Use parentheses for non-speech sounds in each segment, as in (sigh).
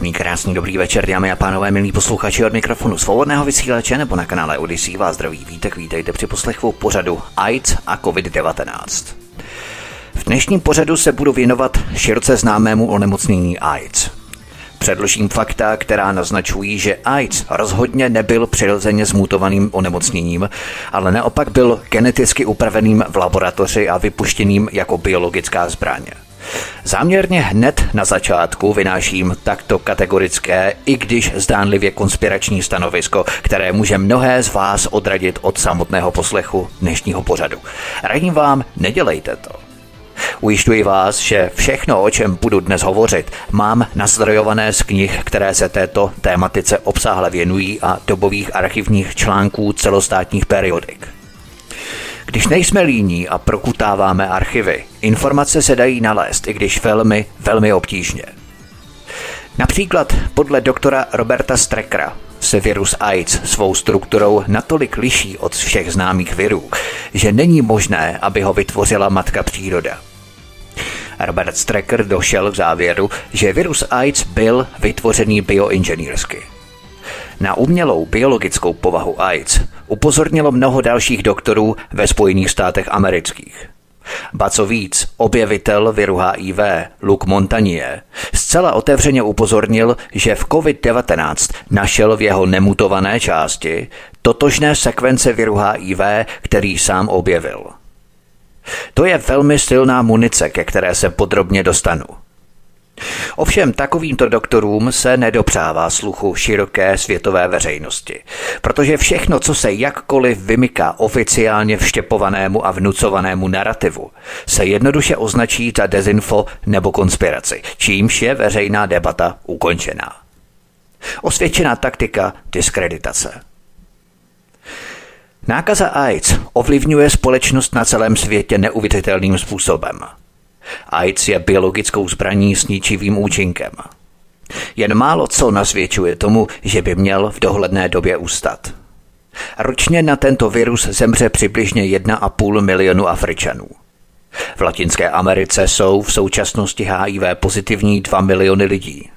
Příjemný, krásný, dobrý večer, dámy a pánové, milí posluchači od mikrofonu svobodného vysílače nebo na kanále Odyssey vás zdraví vítek, vítejte při poslechu pořadu AIDS a COVID-19. V dnešním pořadu se budu věnovat široce známému onemocnění AIDS. Předložím fakta, která naznačují, že AIDS rozhodně nebyl přirozeně zmutovaným onemocněním, ale naopak byl geneticky upraveným v laboratoři a vypuštěným jako biologická zbraň. Záměrně hned na začátku vynáším takto kategorické, i když zdánlivě konspirační stanovisko, které může mnohé z vás odradit od samotného poslechu dnešního pořadu. Radím vám, nedělejte to. Ujišťuji vás, že všechno, o čem budu dnes hovořit, mám nazdrojované z knih, které se této tématice obsáhle věnují a dobových archivních článků celostátních periodik. Když nejsme líní a prokutáváme archivy, informace se dají nalézt, i když velmi, velmi obtížně. Například podle doktora Roberta Streckera se virus AIDS svou strukturou natolik liší od všech známých virů, že není možné, aby ho vytvořila matka příroda. Robert Strecker došel k závěru, že virus AIDS byl vytvořený bioinženýrsky. Na umělou biologickou povahu AIDS upozornilo mnoho dalších doktorů ve Spojených státech amerických. Ba co víc, objevitel viru HIV, Luc Montagnier, zcela otevřeně upozornil, že v COVID-19 našel v jeho nemutované části totožné sekvence viru HIV, který sám objevil. To je velmi silná munice, ke které se podrobně dostanu. Ovšem takovýmto doktorům se nedopřává sluchu široké světové veřejnosti, protože všechno, co se jakkoliv vymyká oficiálně vštěpovanému a vnucovanému narrativu, se jednoduše označí za dezinfo nebo konspiraci, čímž je veřejná debata ukončená. Osvědčená taktika diskreditace. Nákaza AIDS ovlivňuje společnost na celém světě neuvěřitelným způsobem – AIDS je biologickou zbraní s ničivým účinkem. Jen málo co nasvědčuje tomu, že by měl v dohledné době ustat. Ročně na tento virus zemře přibližně 1,5 milionu Afričanů. V Latinské Americe jsou v současnosti HIV pozitivní 2 miliony lidí.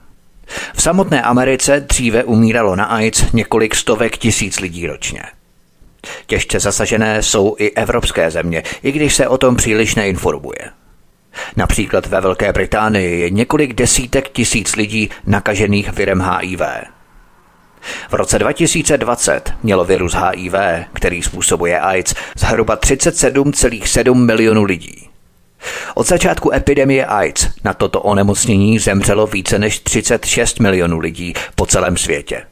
V samotné Americe dříve umíralo na AIDS několik stovek tisíc lidí ročně. Těžce zasažené jsou i evropské země, i když se o tom příliš neinformuje. Například ve Velké Británii je několik desítek tisíc lidí nakažených virem HIV. V roce 2020 mělo virus HIV, který způsobuje AIDS, zhruba 37,7 milionů lidí. Od začátku epidemie AIDS na toto onemocnění zemřelo více než 36 milionů lidí po celém světě.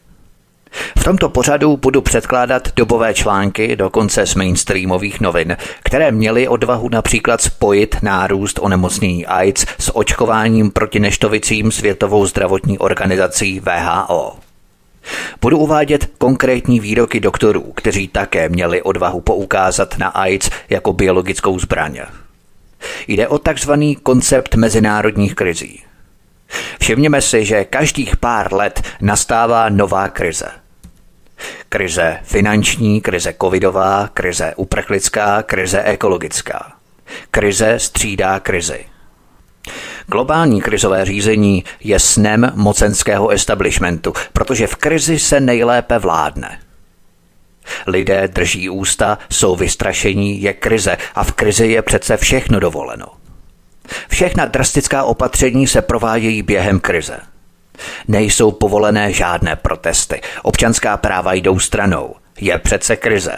V tomto pořadu budu předkládat dobové články, dokonce z mainstreamových novin, které měly odvahu například spojit nárůst onemocnění AIDS s očkováním proti neštovicím Světovou zdravotní organizací VHO. Budu uvádět konkrétní výroky doktorů, kteří také měli odvahu poukázat na AIDS jako biologickou zbraň. Jde o takzvaný koncept mezinárodních krizí. Všimněme si, že každých pár let nastává nová krize – Krize finanční, krize covidová, krize uprchlická, krize ekologická. Krize střídá krizi. Globální krizové řízení je snem mocenského establishmentu, protože v krizi se nejlépe vládne. Lidé drží ústa, jsou vystrašení, je krize a v krizi je přece všechno dovoleno. Všechna drastická opatření se provádějí během krize – Nejsou povolené žádné protesty. Občanská práva jdou stranou. Je přece krize.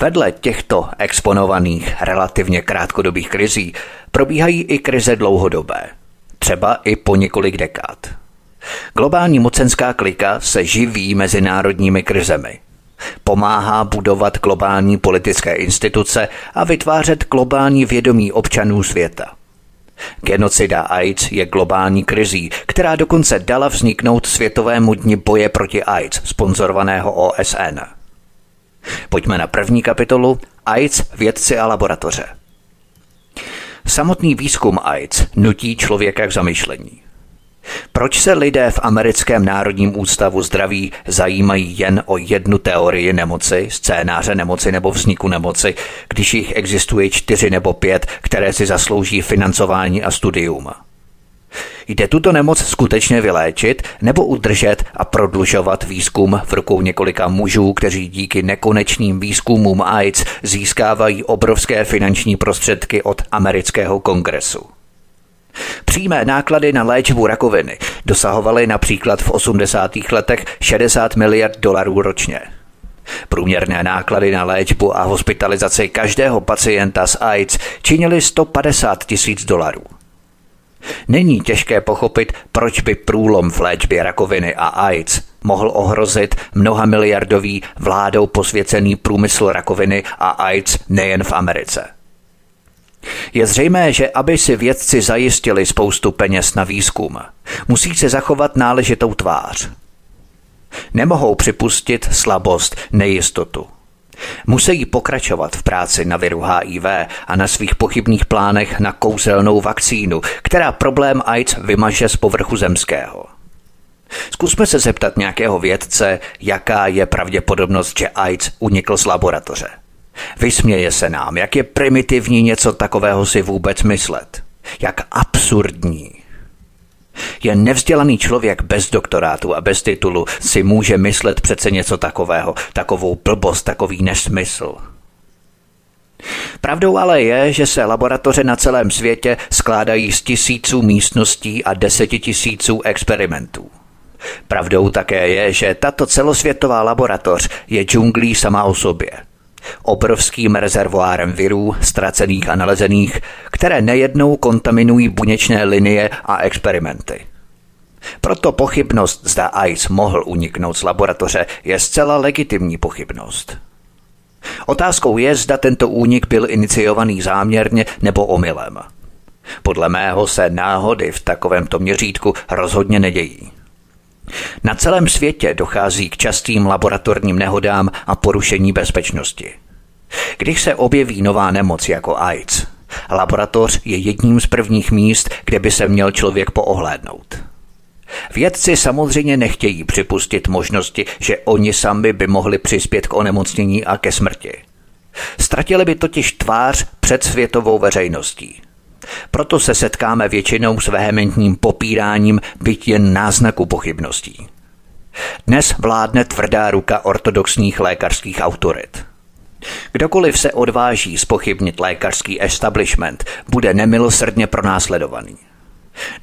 Vedle těchto exponovaných relativně krátkodobých krizí probíhají i krize dlouhodobé, třeba i po několik dekád. Globální mocenská klika se živí mezinárodními krizemi. Pomáhá budovat globální politické instituce a vytvářet globální vědomí občanů světa. Genocida AIDS je globální krizí, která dokonce dala vzniknout Světovému dni boje proti AIDS, sponzorovaného OSN. Pojďme na první kapitolu AIDS, vědci a laboratoře. Samotný výzkum AIDS nutí člověka k zamyšlení. Proč se lidé v americkém národním ústavu zdraví zajímají jen o jednu teorii nemoci, scénáře nemoci nebo vzniku nemoci, když jich existuje čtyři nebo pět, které si zaslouží financování a studium? Jde tuto nemoc skutečně vyléčit nebo udržet a prodlužovat výzkum v rukou několika mužů, kteří díky nekonečným výzkumům AIDS získávají obrovské finanční prostředky od amerického kongresu? Přímé náklady na léčbu rakoviny dosahovaly například v 80. letech 60 miliard dolarů ročně. Průměrné náklady na léčbu a hospitalizaci každého pacienta s AIDS činily 150 tisíc dolarů. Není těžké pochopit, proč by průlom v léčbě rakoviny a AIDS mohl ohrozit mnoha miliardový vládou posvěcený průmysl rakoviny a AIDS nejen v Americe. Je zřejmé, že aby si vědci zajistili spoustu peněz na výzkum, musí se zachovat náležitou tvář. Nemohou připustit slabost, nejistotu. Musí pokračovat v práci na viru HIV a na svých pochybných plánech na kouzelnou vakcínu, která problém AIDS vymaže z povrchu zemského. Zkusme se zeptat nějakého vědce, jaká je pravděpodobnost, že AIDS unikl z laboratoře. Vysměje se nám, jak je primitivní něco takového si vůbec myslet. Jak absurdní. Jen nevzdělaný člověk bez doktorátu a bez titulu si může myslet přece něco takového, takovou blbost, takový nesmysl. Pravdou ale je, že se laboratoře na celém světě skládají z tisíců místností a desetitisíců experimentů. Pravdou také je, že tato celosvětová laboratoř je džunglí sama o sobě – obrovským rezervoárem virů, ztracených a nalezených, které nejednou kontaminují buněčné linie a experimenty. Proto pochybnost, zda AIDS mohl uniknout z laboratoře, je zcela legitimní pochybnost. Otázkou je, zda tento únik byl iniciovaný záměrně nebo omylem. Podle mého se náhody v takovémto měřítku rozhodně nedějí. Na celém světě dochází k častým laboratorním nehodám a porušení bezpečnosti. Když se objeví nová nemoc jako AIDS, laboratoř je jedním z prvních míst, kde by se měl člověk poohlédnout. Vědci samozřejmě nechtějí připustit možnosti, že oni sami by mohli přispět k onemocnění a ke smrti. Ztratili by totiž tvář před světovou veřejností. Proto se setkáme většinou s vehementním popíráním byť jen náznaku pochybností. Dnes vládne tvrdá ruka ortodoxních lékařských autorit. Kdokoliv se odváží spochybnit lékařský establishment, bude nemilosrdně pronásledovaný.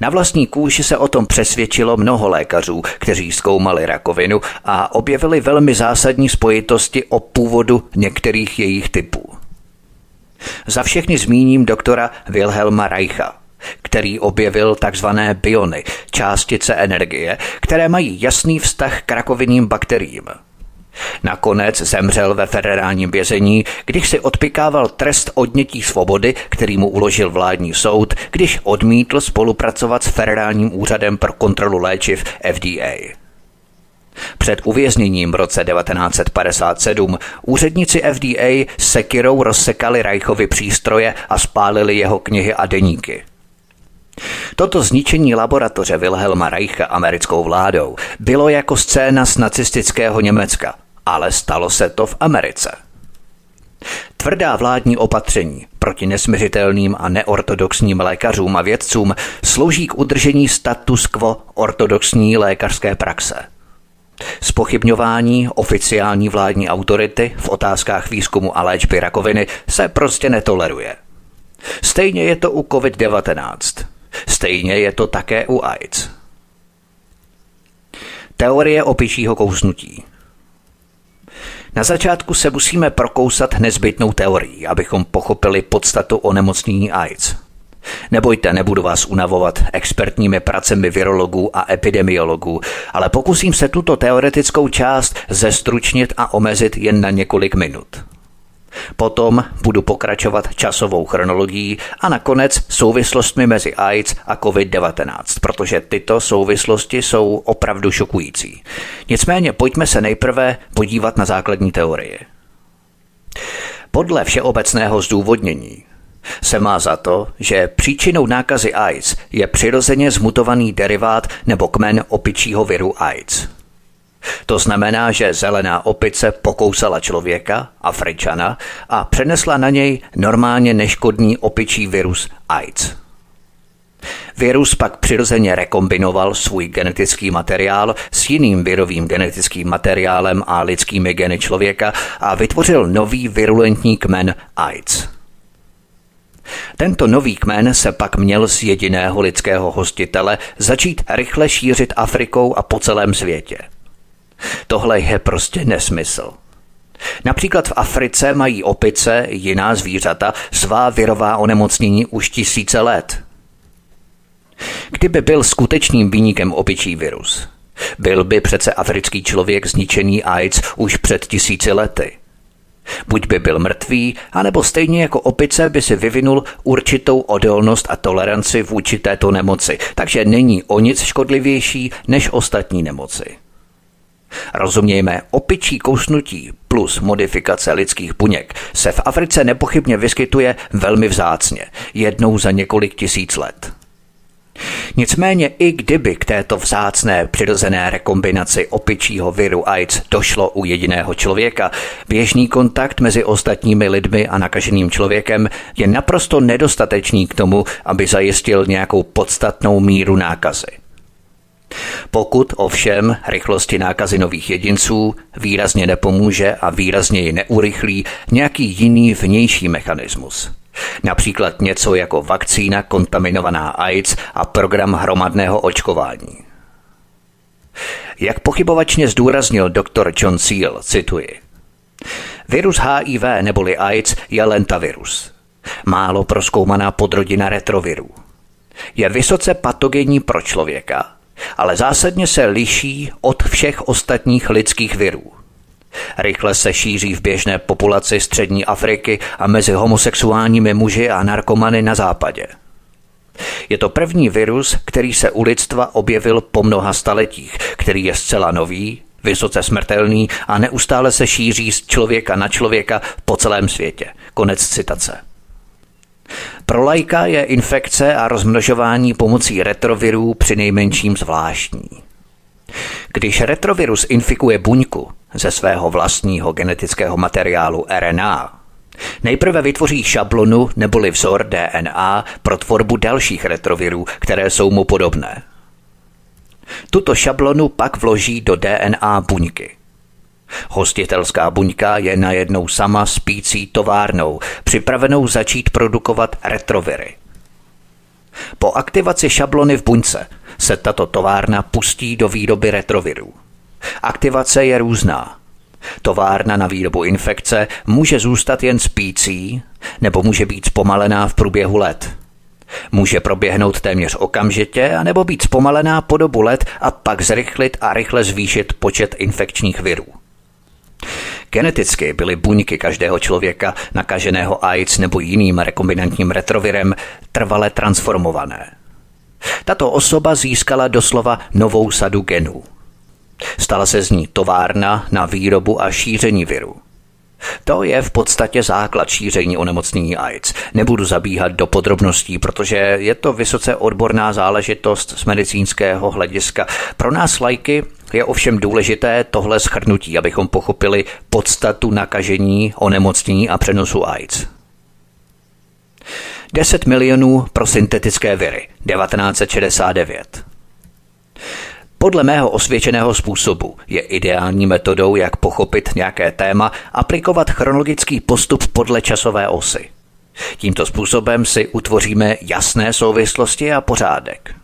Na vlastní kůži se o tom přesvědčilo mnoho lékařů, kteří zkoumali rakovinu a objevili velmi zásadní spojitosti o původu některých jejich typů. Za všechny zmíním doktora Wilhelma Reicha, který objevil tzv. biony, částice energie, které mají jasný vztah k rakovinným bakteriím. Nakonec zemřel ve federálním vězení, když si odpikával trest odnětí svobody, který mu uložil vládní soud, když odmítl spolupracovat s federálním úřadem pro kontrolu léčiv FDA. Před uvězněním v roce 1957 úředníci FDA sekirou rozsekali Reichovi přístroje a spálili jeho knihy a deníky. Toto zničení laboratoře Wilhelma Reicha americkou vládou bylo jako scéna z nacistického Německa, ale stalo se to v Americe. Tvrdá vládní opatření proti nesměřitelným a neortodoxním lékařům a vědcům slouží k udržení status quo ortodoxní lékařské praxe – Spochybňování oficiální vládní autority v otázkách výzkumu a léčby rakoviny se prostě netoleruje. Stejně je to u COVID-19. Stejně je to také u AIDS. Teorie opičího kousnutí na začátku se musíme prokousat nezbytnou teorií, abychom pochopili podstatu onemocnění AIDS. Nebojte, nebudu vás unavovat expertními pracemi virologů a epidemiologů, ale pokusím se tuto teoretickou část zestručnit a omezit jen na několik minut. Potom budu pokračovat časovou chronologií a nakonec souvislostmi mezi AIDS a COVID-19, protože tyto souvislosti jsou opravdu šokující. Nicméně pojďme se nejprve podívat na základní teorie. Podle všeobecného zdůvodnění se má za to, že příčinou nákazy AIDS je přirozeně zmutovaný derivát nebo kmen opičího viru AIDS. To znamená, že zelená opice pokousala člověka, Afričana, a přenesla na něj normálně neškodný opičí virus AIDS. Virus pak přirozeně rekombinoval svůj genetický materiál s jiným virovým genetickým materiálem a lidskými geny člověka a vytvořil nový virulentní kmen AIDS. Tento nový kmen se pak měl z jediného lidského hostitele začít rychle šířit Afrikou a po celém světě. Tohle je prostě nesmysl. Například v Africe mají opice, jiná zvířata, svá virová onemocnění už tisíce let. Kdyby byl skutečným výnikem opičí virus, byl by přece africký člověk zničený AIDS už před tisíci lety. Buď by byl mrtvý, anebo stejně jako opice by si vyvinul určitou odolnost a toleranci vůči této nemoci, takže není o nic škodlivější než ostatní nemoci. Rozumějme, opičí kousnutí plus modifikace lidských buněk se v Africe nepochybně vyskytuje velmi vzácně, jednou za několik tisíc let. Nicméně i kdyby k této vzácné přirozené rekombinaci opičího viru AIDS došlo u jediného člověka, běžný kontakt mezi ostatními lidmi a nakaženým člověkem je naprosto nedostatečný k tomu, aby zajistil nějakou podstatnou míru nákazy. Pokud ovšem rychlosti nákazy nových jedinců výrazně nepomůže a výrazně ji neurychlí nějaký jiný vnější mechanismus – Například něco jako vakcína kontaminovaná AIDS a program hromadného očkování. Jak pochybovačně zdůraznil doktor John Seal, cituji. Virus HIV neboli AIDS je lentavirus. Málo proskoumaná podrodina retrovirů. Je vysoce patogenní pro člověka, ale zásadně se liší od všech ostatních lidských virů. Rychle se šíří v běžné populaci střední Afriky a mezi homosexuálními muži a narkomany na západě. Je to první virus, který se u lidstva objevil po mnoha staletích, který je zcela nový, vysoce smrtelný a neustále se šíří z člověka na člověka po celém světě. Konec citace. Pro lajka je infekce a rozmnožování pomocí retrovirů při nejmenším zvláštní. Když retrovirus infikuje buňku, ze svého vlastního genetického materiálu RNA. Nejprve vytvoří šablonu neboli vzor DNA pro tvorbu dalších retrovirů, které jsou mu podobné. Tuto šablonu pak vloží do DNA buňky. Hostitelská buňka je najednou sama spící továrnou, připravenou začít produkovat retroviry. Po aktivaci šablony v buňce se tato továrna pustí do výroby retrovirů. Aktivace je různá. Továrna na výrobu infekce může zůstat jen spící nebo může být zpomalená v průběhu let. Může proběhnout téměř okamžitě a nebo být zpomalená po dobu let a pak zrychlit a rychle zvýšit počet infekčních virů. Geneticky byly buňky každého člověka nakaženého AIDS nebo jiným rekombinantním retrovirem trvale transformované. Tato osoba získala doslova novou sadu genů. Stala se z ní továrna na výrobu a šíření viru. To je v podstatě základ šíření onemocnění AIDS. Nebudu zabíhat do podrobností, protože je to vysoce odborná záležitost z medicínského hlediska. Pro nás lajky je ovšem důležité tohle schrnutí, abychom pochopili podstatu nakažení, onemocnění a přenosu AIDS. 10 milionů pro syntetické viry 1969. Podle mého osvědčeného způsobu je ideální metodou, jak pochopit nějaké téma, aplikovat chronologický postup podle časové osy. Tímto způsobem si utvoříme jasné souvislosti a pořádek.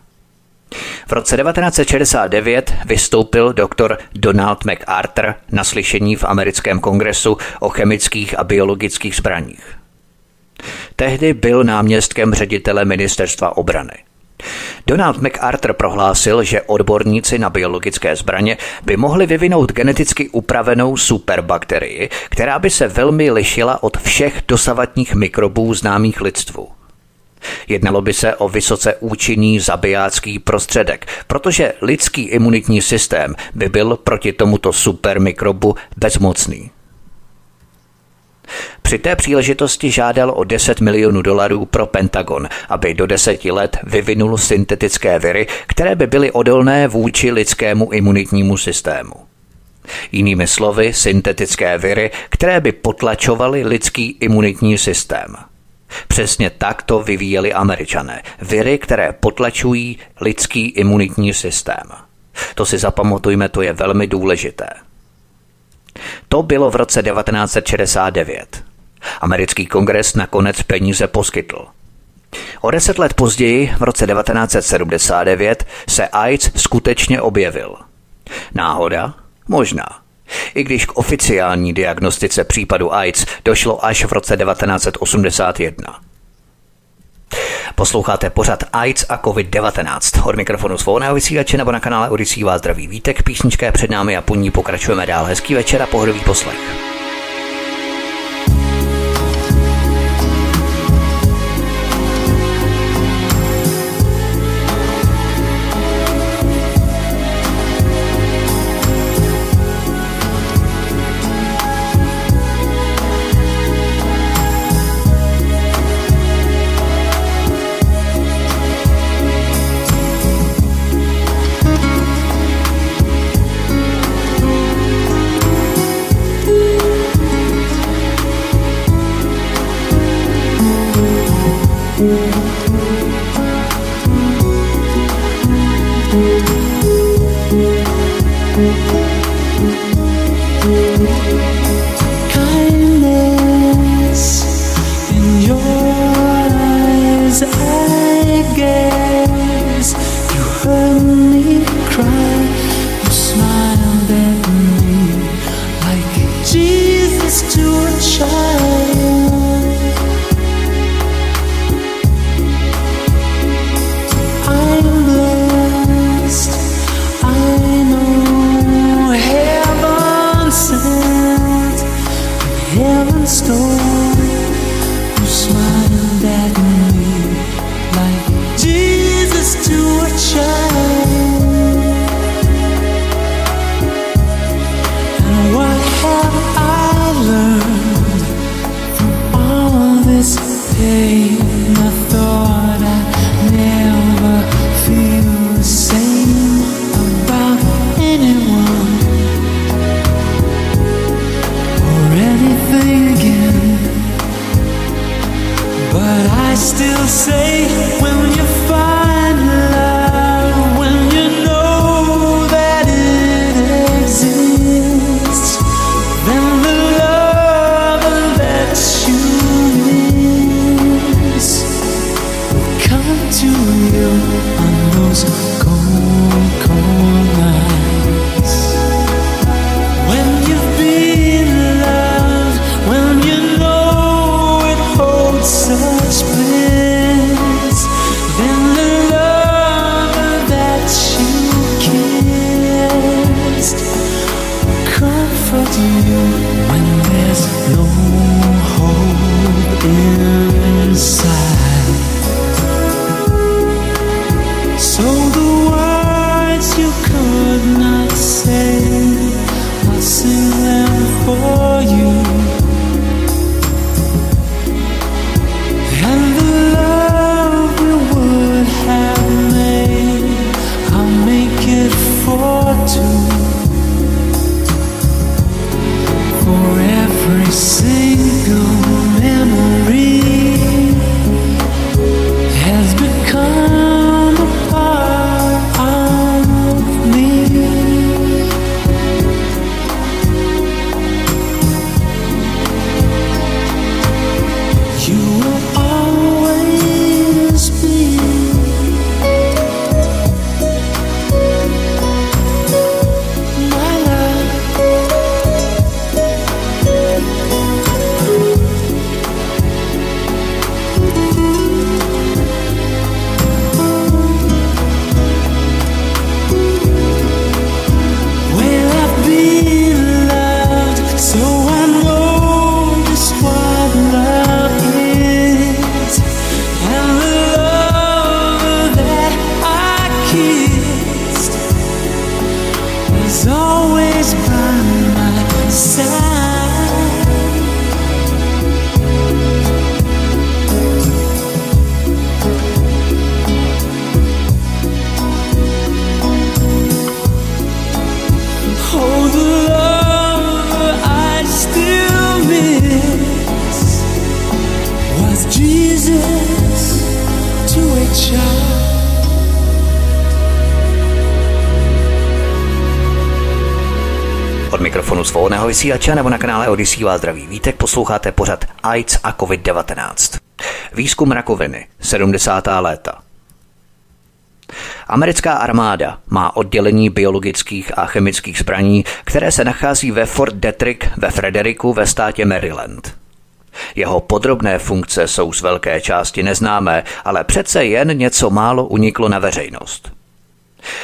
V roce 1969 vystoupil doktor Donald MacArthur na slyšení v americkém kongresu o chemických a biologických zbraních. Tehdy byl náměstkem ředitele ministerstva obrany. Donald MacArthur prohlásil, že odborníci na biologické zbraně by mohli vyvinout geneticky upravenou superbakterii, která by se velmi lišila od všech dosavatních mikrobů známých lidstvu. Jednalo by se o vysoce účinný zabijácký prostředek, protože lidský imunitní systém by byl proti tomuto supermikrobu bezmocný. Při té příležitosti žádal o 10 milionů dolarů pro Pentagon, aby do deseti let vyvinul syntetické viry, které by byly odolné vůči lidskému imunitnímu systému. Jinými slovy, syntetické viry, které by potlačovaly lidský imunitní systém. Přesně tak to vyvíjeli američané. Viry, které potlačují lidský imunitní systém. To si zapamatujme, to je velmi důležité. To bylo v roce 1969. Americký kongres nakonec peníze poskytl. O deset let později, v roce 1979, se AIDS skutečně objevil. Náhoda? Možná. I když k oficiální diagnostice případu AIDS došlo až v roce 1981. Posloucháte pořad AIDS a COVID-19. Od mikrofonu svobodného vysílače nebo na kanále Odisí vás zdraví vítek, písnička je před námi a po ní pokračujeme dál. Hezký večer a pohodový poslech. Vysílače nebo na kanále Odisí vás zdraví vítek posloucháte pořad AIDS a COVID-19. Výzkum rakoviny, 70. léta. Americká armáda má oddělení biologických a chemických zbraní, které se nachází ve Fort Detrick ve Frederiku ve státě Maryland. Jeho podrobné funkce jsou z velké části neznámé, ale přece jen něco málo uniklo na veřejnost.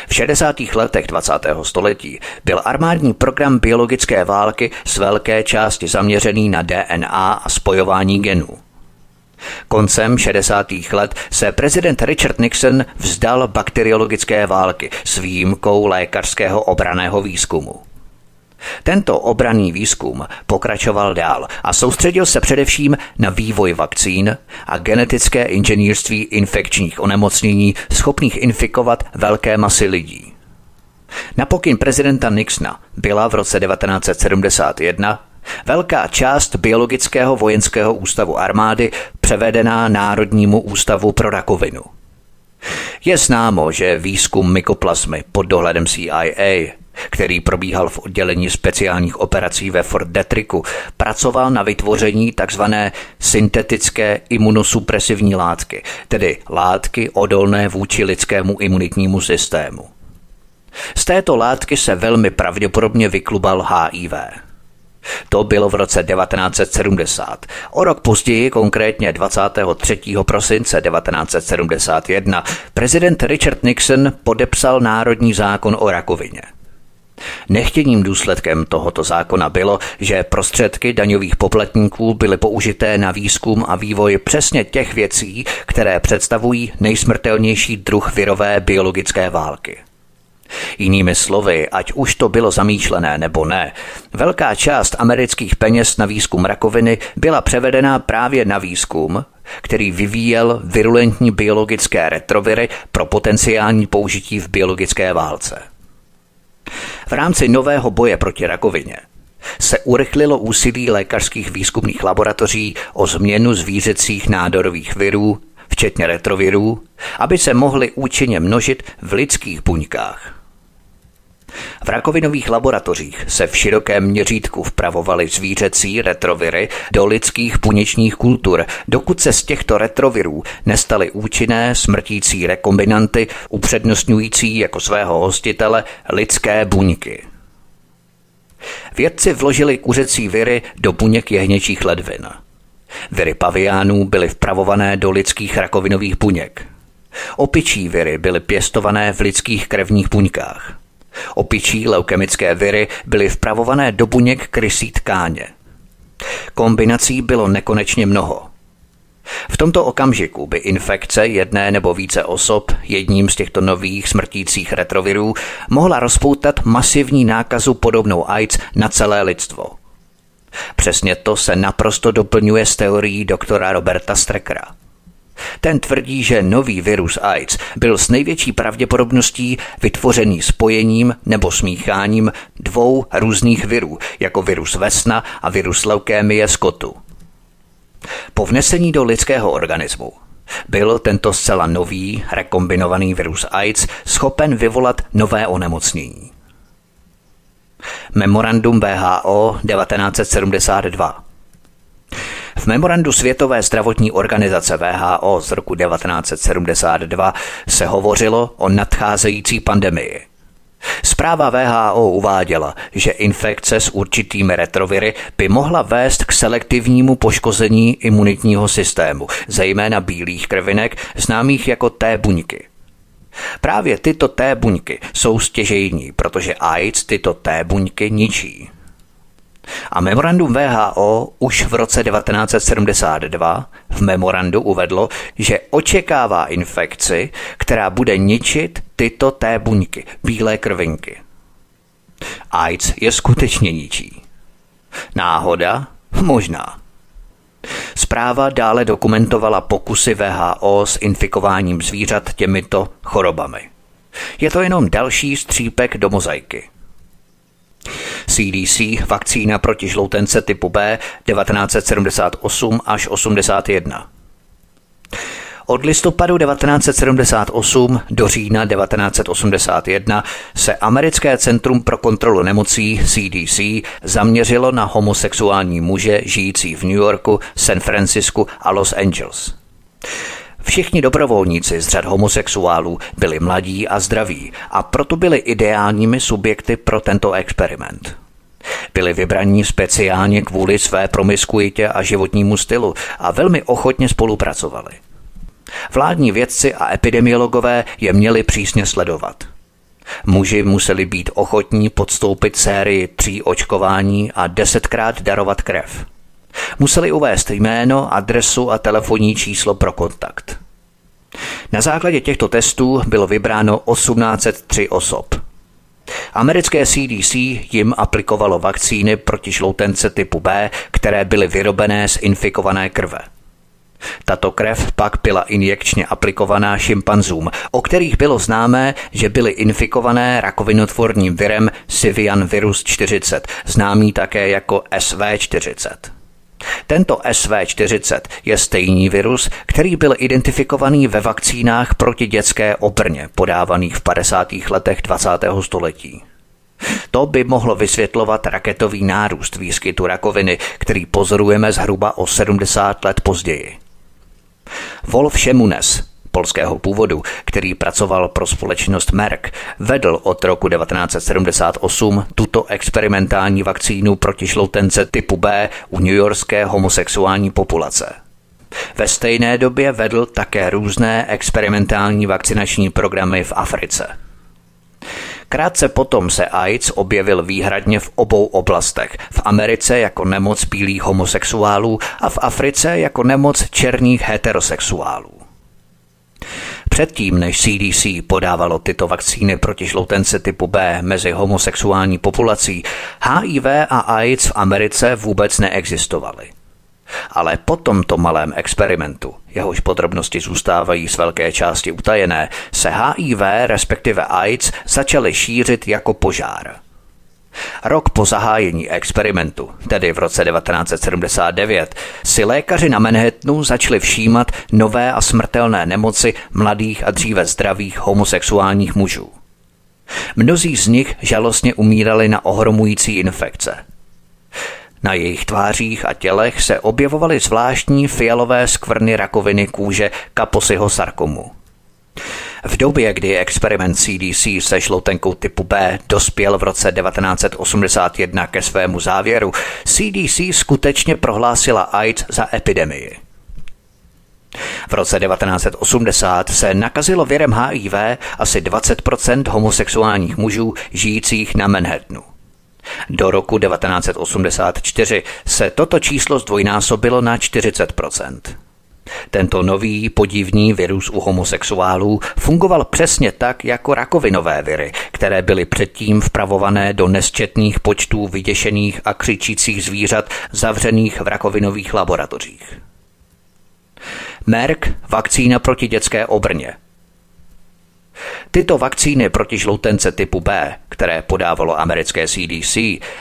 V 60. letech 20. století byl armádní program biologické války z velké části zaměřený na DNA a spojování genů. Koncem 60. let se prezident Richard Nixon vzdal bakteriologické války s výjimkou lékařského obraného výzkumu. Tento obraný výzkum pokračoval dál a soustředil se především na vývoj vakcín a genetické inženýrství infekčních onemocnění schopných infikovat velké masy lidí. Na pokyn prezidenta Nixona byla v roce 1971 velká část Biologického vojenského ústavu armády převedená Národnímu ústavu pro rakovinu. Je známo, že výzkum mykoplazmy pod dohledem CIA který probíhal v oddělení speciálních operací ve Fort Detricku, pracoval na vytvoření tzv. syntetické imunosupresivní látky, tedy látky odolné vůči lidskému imunitnímu systému. Z této látky se velmi pravděpodobně vyklubal HIV. To bylo v roce 1970. O rok později, konkrétně 23. prosince 1971, prezident Richard Nixon podepsal Národní zákon o rakovině. Nechtěným důsledkem tohoto zákona bylo, že prostředky daňových poplatníků byly použité na výzkum a vývoj přesně těch věcí, které představují nejsmrtelnější druh virové biologické války. Jinými slovy, ať už to bylo zamýšlené nebo ne, velká část amerických peněz na výzkum rakoviny byla převedena právě na výzkum, který vyvíjel virulentní biologické retroviry pro potenciální použití v biologické válce. V rámci nového boje proti rakovině se urychlilo úsilí lékařských výzkumných laboratoří o změnu zvířecích nádorových virů, včetně retrovirů, aby se mohly účinně množit v lidských buňkách. V rakovinových laboratořích se v širokém měřítku vpravovaly zvířecí retroviry do lidských buněčních kultur, dokud se z těchto retrovirů nestaly účinné smrtící rekombinanty upřednostňující jako svého hostitele lidské buňky. Vědci vložili kuřecí viry do buněk jehněčích ledvin. Viry paviánů byly vpravované do lidských rakovinových buněk. Opičí viry byly pěstované v lidských krevních buňkách. Opičí leukemické viry byly vpravované do buněk krysí tkáně. Kombinací bylo nekonečně mnoho. V tomto okamžiku by infekce jedné nebo více osob jedním z těchto nových smrtících retrovirů mohla rozpoutat masivní nákazu podobnou AIDS na celé lidstvo. Přesně to se naprosto doplňuje s teorií doktora Roberta Streckera – ten tvrdí, že nový virus AIDS byl s největší pravděpodobností vytvořený spojením nebo smícháním dvou různých virů, jako virus vesna a virus leukémie skotu. Po vnesení do lidského organismu byl tento zcela nový, rekombinovaný virus AIDS schopen vyvolat nové onemocnění. Memorandum VHO 1972 v memorandu Světové zdravotní organizace VHO z roku 1972 se hovořilo o nadcházející pandemii. Zpráva VHO uváděla, že infekce s určitými retroviry by mohla vést k selektivnímu poškození imunitního systému, zejména bílých krvinek, známých jako T buňky. Právě tyto T buňky jsou stěžejní, protože AIDS tyto T buňky ničí. A memorandum VHO už v roce 1972 v memorandu uvedlo, že očekává infekci, která bude ničit tyto té buňky, bílé krvinky. AIDS je skutečně ničí. Náhoda? Možná. Zpráva dále dokumentovala pokusy VHO s infikováním zvířat těmito chorobami. Je to jenom další střípek do mozaiky. CDC vakcína proti žloutence typu B 1978 až 81. Od listopadu 1978 do října 1981 se Americké centrum pro kontrolu nemocí CDC zaměřilo na homosexuální muže žijící v New Yorku, San Francisku a Los Angeles. Všichni dobrovolníci z řad homosexuálů byli mladí a zdraví a proto byli ideálními subjekty pro tento experiment. Byli vybraní speciálně kvůli své promiskuitě a životnímu stylu a velmi ochotně spolupracovali. Vládní vědci a epidemiologové je měli přísně sledovat. Muži museli být ochotní podstoupit sérii tří očkování a desetkrát darovat krev. Museli uvést jméno, adresu a telefonní číslo pro kontakt. Na základě těchto testů bylo vybráno 1803 osob. Americké CDC jim aplikovalo vakcíny proti žloutence typu B, které byly vyrobené z infikované krve. Tato krev pak byla injekčně aplikovaná šimpanzům, o kterých bylo známé, že byly infikované rakovinotvorním virem Sivian virus 40, známý také jako SV40. Tento SV40 je stejný virus, který byl identifikovaný ve vakcínách proti dětské obrně podávaných v 50. letech 20. století. To by mohlo vysvětlovat raketový nárůst výskytu rakoviny, který pozorujeme zhruba o 70 let později. Wolf Šemunes, polského původu, který pracoval pro společnost Merck, vedl od roku 1978 tuto experimentální vakcínu proti šloutence typu B u newyorské homosexuální populace. Ve stejné době vedl také různé experimentální vakcinační programy v Africe. Krátce potom se AIDS objevil výhradně v obou oblastech. V Americe jako nemoc bílých homosexuálů a v Africe jako nemoc černých heterosexuálů. Předtím, než CDC podávalo tyto vakcíny proti žloutence typu B mezi homosexuální populací, HIV a AIDS v Americe vůbec neexistovaly. Ale po tomto malém experimentu, jehož podrobnosti zůstávají z velké části utajené, se HIV, respektive AIDS, začaly šířit jako požár. Rok po zahájení experimentu, tedy v roce 1979, si lékaři na Manhattanu začali všímat nové a smrtelné nemoci mladých a dříve zdravých homosexuálních mužů. Mnozí z nich žalostně umírali na ohromující infekce. Na jejich tvářích a tělech se objevovaly zvláštní fialové skvrny rakoviny kůže kaposiho sarkomu. V době, kdy experiment CDC se žloutenkou typu B dospěl v roce 1981 ke svému závěru, CDC skutečně prohlásila AIDS za epidemii. V roce 1980 se nakazilo věrem HIV asi 20% homosexuálních mužů žijících na Manhattanu. Do roku 1984 se toto číslo zdvojnásobilo na 40 tento nový podivný virus u homosexuálů fungoval přesně tak jako rakovinové viry, které byly předtím vpravované do nesčetných počtů vyděšených a křičících zvířat zavřených v rakovinových laboratořích. Merck vakcína proti dětské obrně. Tyto vakcíny proti žloutence typu B, které podávalo americké CDC,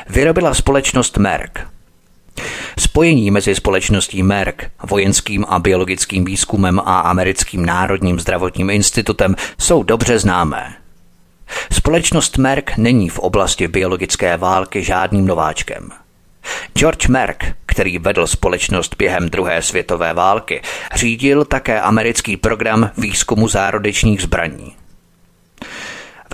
vyrobila společnost Merck – Spojení mezi společností Merck, vojenským a biologickým výzkumem a americkým národním zdravotním institutem jsou dobře známé. Společnost Merck není v oblasti biologické války žádným nováčkem. George Merck, který vedl společnost během druhé světové války, řídil také americký program výzkumu zárodečních zbraní.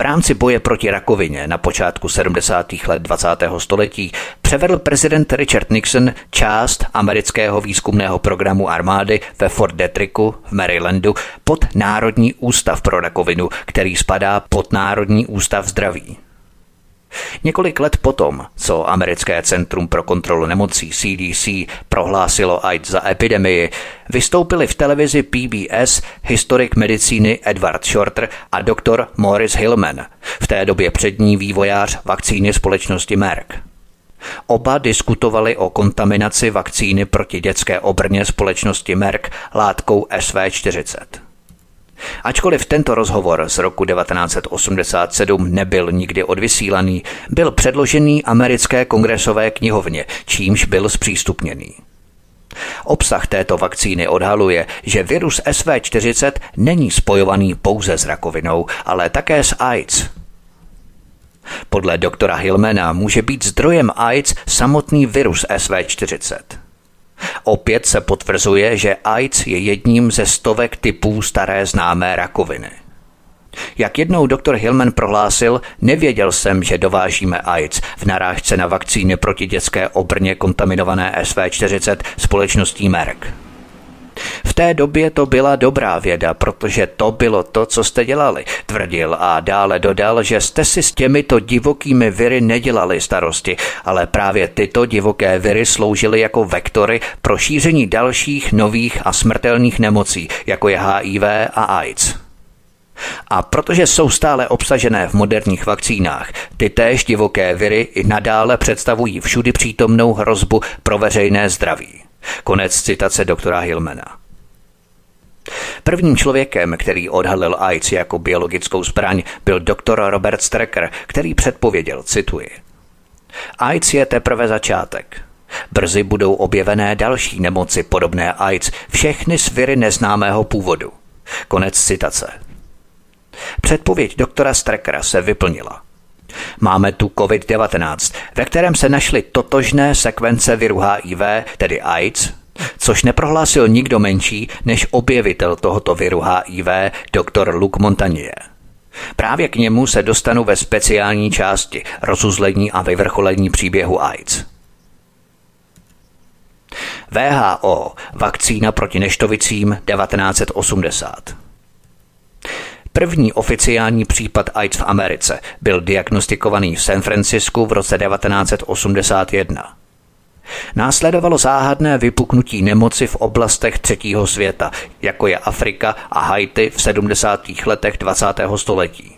V rámci boje proti rakovině na počátku 70. let 20. století převedl prezident Richard Nixon část amerického výzkumného programu armády ve Fort Detricku v Marylandu pod Národní ústav pro rakovinu, který spadá pod Národní ústav zdraví. Několik let potom, co americké Centrum pro kontrolu nemocí CDC prohlásilo AIDS za epidemii, vystoupili v televizi PBS historik medicíny Edward Shorter a doktor Morris Hillman, v té době přední vývojář vakcíny společnosti Merck. Oba diskutovali o kontaminaci vakcíny proti dětské obrně společnosti Merck látkou SV40. Ačkoliv tento rozhovor z roku 1987 nebyl nikdy odvysílaný, byl předložený americké kongresové knihovně, čímž byl zpřístupněný. Obsah této vakcíny odhaluje, že virus SV40 není spojovaný pouze s rakovinou, ale také s AIDS. Podle doktora Hillmana může být zdrojem AIDS samotný virus SV40. Opět se potvrzuje, že AIDS je jedním ze stovek typů staré známé rakoviny. Jak jednou doktor Hillman prohlásil, nevěděl jsem, že dovážíme AIDS v narážce na vakcíny proti dětské obrně kontaminované SV40 společností Merck. V té době to byla dobrá věda, protože to bylo to, co jste dělali, tvrdil a dále dodal, že jste si s těmito divokými viry nedělali starosti, ale právě tyto divoké viry sloužily jako vektory pro šíření dalších nových a smrtelných nemocí, jako je HIV a AIDS. A protože jsou stále obsažené v moderních vakcínách, ty též divoké viry i nadále představují všudy přítomnou hrozbu pro veřejné zdraví. Konec citace doktora Hillmana. Prvním člověkem, který odhalil AIDS jako biologickou zbraň, byl doktor Robert Strecker, který předpověděl, cituji. AIDS je teprve začátek. Brzy budou objevené další nemoci podobné AIDS, všechny s viry neznámého původu. Konec citace. Předpověď doktora Streckera se vyplnila. Máme tu COVID-19, ve kterém se našly totožné sekvence viru HIV, tedy AIDS, což neprohlásil nikdo menší než objevitel tohoto viru HIV, doktor Luc Montagnier. Právě k němu se dostanu ve speciální části rozuzlení a vyvrcholení příběhu AIDS. VHO, vakcína proti neštovicím 1980. První oficiální případ AIDS v Americe byl diagnostikovaný v San Francisku v roce 1981. Následovalo záhadné vypuknutí nemoci v oblastech třetího světa, jako je Afrika a Haiti v 70. letech 20. století.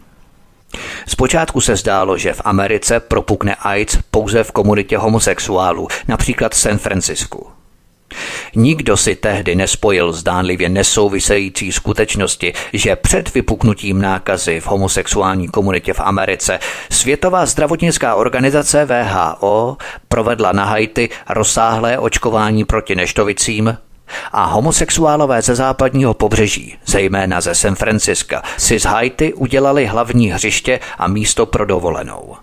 Zpočátku se zdálo, že v Americe propukne AIDS pouze v komunitě homosexuálů, například v San Francisku. Nikdo si tehdy nespojil zdánlivě nesouvisející skutečnosti, že před vypuknutím nákazy v homosexuální komunitě v Americe Světová zdravotnická organizace VHO provedla na Haiti rozsáhlé očkování proti neštovicím a homosexuálové ze západního pobřeží, zejména ze San Franciska, si z Haiti udělali hlavní hřiště a místo pro dovolenou.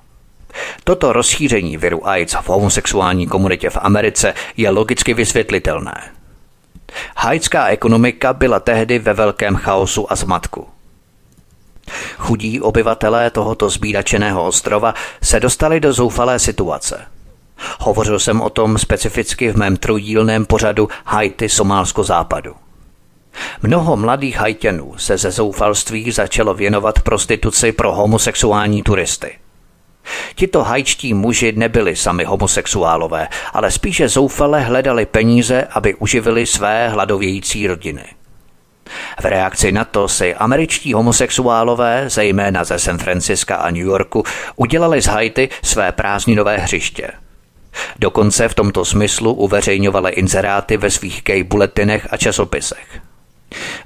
Toto rozšíření viru AIDS v homosexuální komunitě v Americe je logicky vysvětlitelné. Haitská ekonomika byla tehdy ve velkém chaosu a zmatku. Chudí obyvatelé tohoto zbídačeného ostrova se dostali do zoufalé situace. Hovořil jsem o tom specificky v mém trojdílném pořadu Haiti Somálsko západu. Mnoho mladých hajtěnů se ze zoufalství začalo věnovat prostituci pro homosexuální turisty – Tito hajčtí muži nebyli sami homosexuálové, ale spíše zoufale hledali peníze, aby uživili své hladovějící rodiny. V reakci na to si američtí homosexuálové, zejména ze San Franciska a New Yorku, udělali z Haiti své prázdninové hřiště. Dokonce v tomto smyslu uveřejňovali inzeráty ve svých gay bulletinech a časopisech.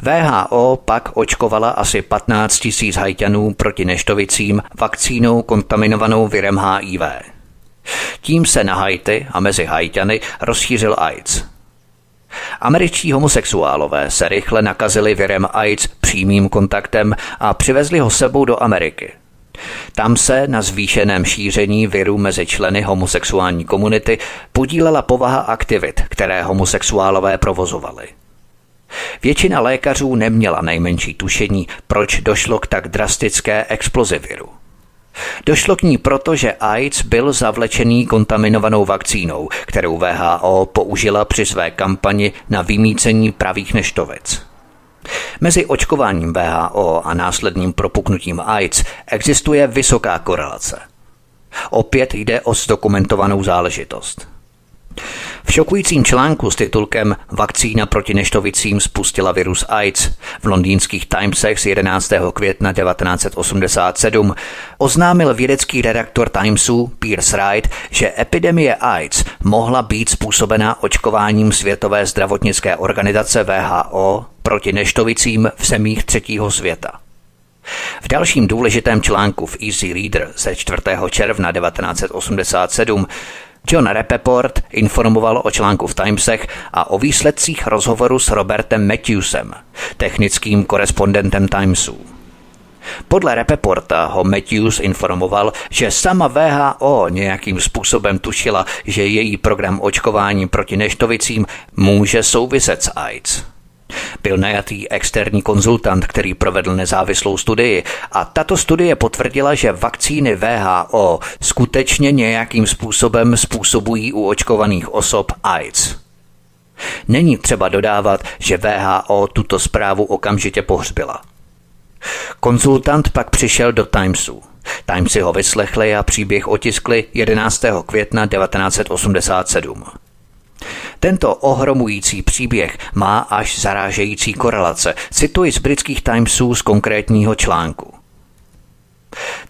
VHO pak očkovala asi 15 tisíc hajťanů proti neštovicím vakcínou kontaminovanou virem HIV. Tím se na Haiti a mezi hajťany rozšířil AIDS. Američtí homosexuálové se rychle nakazili virem AIDS přímým kontaktem a přivezli ho sebou do Ameriky. Tam se na zvýšeném šíření viru mezi členy homosexuální komunity podílela povaha aktivit, které homosexuálové provozovali. Většina lékařů neměla nejmenší tušení, proč došlo k tak drastické explozi viru. Došlo k ní proto, že AIDS byl zavlečený kontaminovanou vakcínou, kterou VHO použila při své kampani na vymícení pravých neštovic. Mezi očkováním VHO a následným propuknutím AIDS existuje vysoká korelace. Opět jde o zdokumentovanou záležitost. V šokujícím článku s titulkem Vakcína proti neštovicím spustila virus AIDS v londýnských Timesech z 11. května 1987 oznámil vědecký redaktor Timesu Pierce Wright, že epidemie AIDS mohla být způsobena očkováním Světové zdravotnické organizace VHO proti neštovicím v zemích třetího světa. V dalším důležitém článku v Easy Reader ze 4. června 1987 John Rappaport informoval o článku v Timesech a o výsledcích rozhovoru s Robertem Matthewsem, technickým korespondentem Timesu. Podle Repeporta ho Matthews informoval, že sama VHO nějakým způsobem tušila, že její program očkování proti neštovicím může souviset s AIDS. Byl najatý externí konzultant, který provedl nezávislou studii a tato studie potvrdila, že vakcíny VHO skutečně nějakým způsobem způsobují u očkovaných osob AIDS. Není třeba dodávat, že VHO tuto zprávu okamžitě pohřbila. Konzultant pak přišel do Timesu. Timesy ho vyslechli a příběh otiskli 11. května 1987. Tento ohromující příběh má až zarážející korelace. Cituji z britských Timesů z konkrétního článku.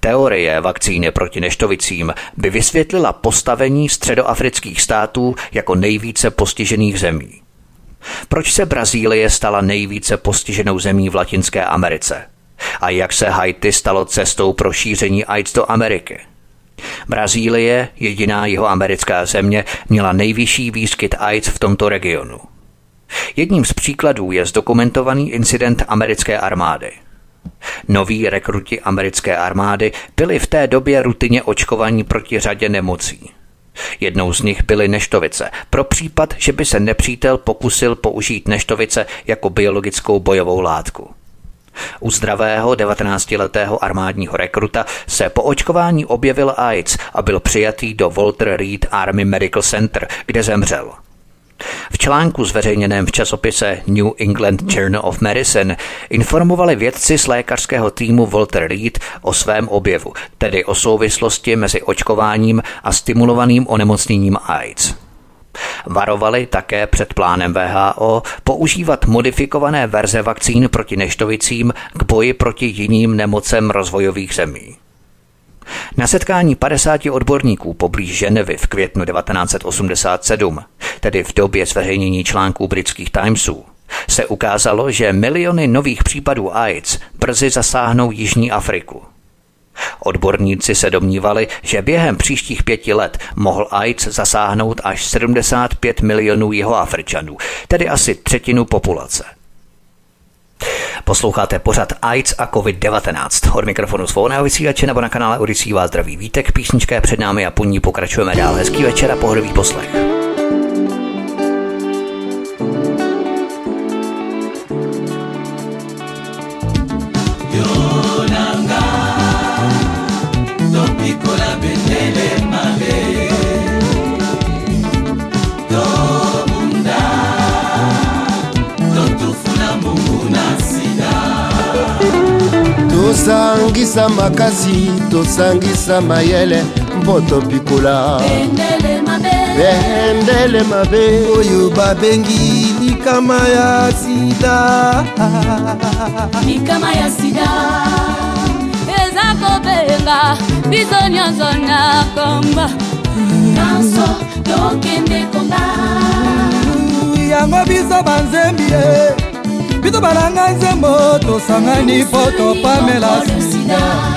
Teorie vakcíny proti neštovicím by vysvětlila postavení středoafrických států jako nejvíce postižených zemí. Proč se Brazílie stala nejvíce postiženou zemí v Latinské Americe? A jak se Haiti stalo cestou pro šíření AIDS do Ameriky? Brazílie, jediná jeho americká země, měla nejvyšší výskyt AIDS v tomto regionu. Jedním z příkladů je zdokumentovaný incident americké armády. Noví rekruti americké armády byli v té době rutině očkovaní proti řadě nemocí. Jednou z nich byly neštovice, pro případ, že by se nepřítel pokusil použít neštovice jako biologickou bojovou látku. U zdravého 19-letého armádního rekruta se po očkování objevil AIDS a byl přijatý do Walter Reed Army Medical Center, kde zemřel. V článku zveřejněném v časopise New England Journal of Medicine informovali vědci z lékařského týmu Walter Reed o svém objevu, tedy o souvislosti mezi očkováním a stimulovaným onemocněním AIDS. Varovali také před plánem VHO používat modifikované verze vakcín proti neštovicím k boji proti jiným nemocem rozvojových zemí. Na setkání 50 odborníků poblíž Ženevy v květnu 1987, tedy v době zveřejnění článků britských Timesů, se ukázalo, že miliony nových případů AIDS brzy zasáhnou Jižní Afriku – Odborníci se domnívali, že během příštích pěti let mohl AIDS zasáhnout až 75 milionů jeho Afričanů, tedy asi třetinu populace. Posloucháte pořad AIDS a COVID-19. Od mikrofonu svobodného vysílače nebo na kanále Odisí vás zdraví vítek, písnička je před námi a po ní pokračujeme dál. Hezký večer a pohodový poslech. Tosangisa makasi tosangisa mayele mpo topikola bendele mabe. Oyo babengi likama ya sida. Likama ya sida. Eza kobenga biso nyonso na komba. Nyonso tokende komba. Yango biso banzembi ye biso balanga nzembo tosangani mpo topamela. Sida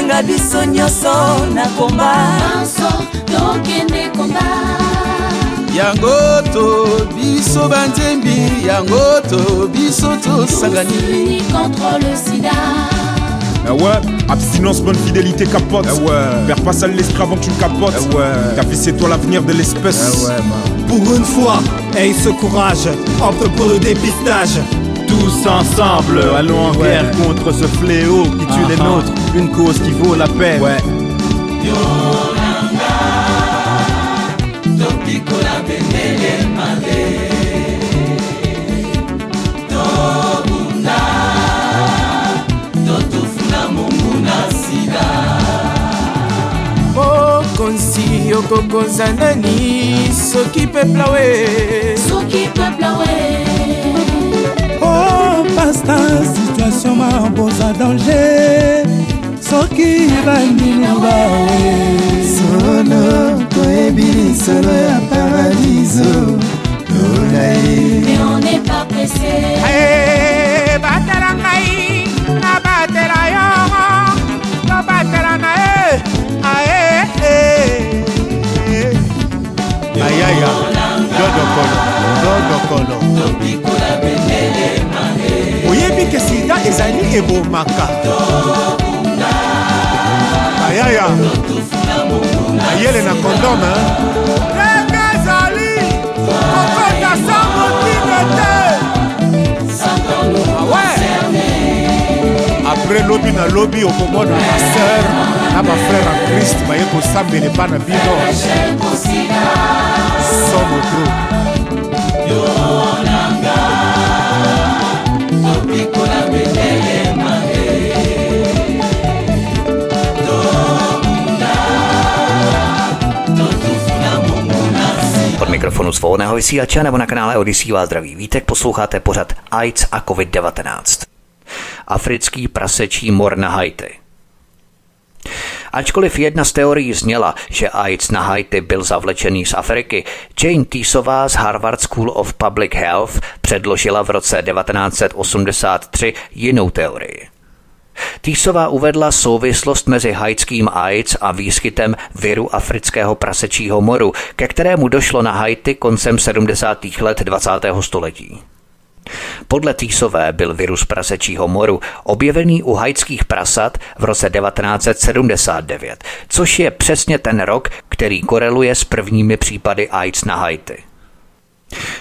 kobenga biso nyonso na komba yango to biso banzembi yango to biso tosangani contre le sida Ah ouais, abstinence, bonne fidélité, capote. Ah ouais, perds pas ça l'esprit avant que tu le capotes. Ah ouais, ta vie c'est toi l'avenir de l'espèce. Ah ouais, man. Pour une fois, aie ce courage, opte pour le dépistage. Tous ensemble, allons en Ouais. guerre contre ce fléau qui tue les Ah, ah. nôtres. Une cause qui vaut la peine. Ouais. mokonzi tokoza nani soki peplawe soki peplawe oh pasta situation maboza danger soki bandimbawe solo toyebi lisolo ya paradiso. Tolaye eh, batela ngai na batela yo. To batela na ye. Aye eh, eh. ayaya dodokolo dodokolo oyebi ke sida ezali ebomaka. Ayaya ayele na kondome ndenge ezali kokota sango tine te? Awe apres lobi na lobi okomona baser na bafrere ya krist baye kosambela epa na bino. Somotro mikrofonu svobodného vysílače nebo na kanále Odisí vás zdraví vítek posloucháte pořad AIDS a COVID-19. Africký prasečí mor na Haiti. Ačkoliv jedna z teorií zněla, že AIDS na Haiti byl zavlečený z Afriky, Jane Teesová z Harvard School of Public Health předložila v roce 1983 jinou teorii. Týsová uvedla souvislost mezi haitským AIDS a výskytem viru afrického prasečího moru, ke kterému došlo na Haiti koncem 70. let 20. století. Podle Týsové byl virus prasečího moru objevený u haitských prasat v roce 1979, což je přesně ten rok, který koreluje s prvními případy AIDS na Haiti.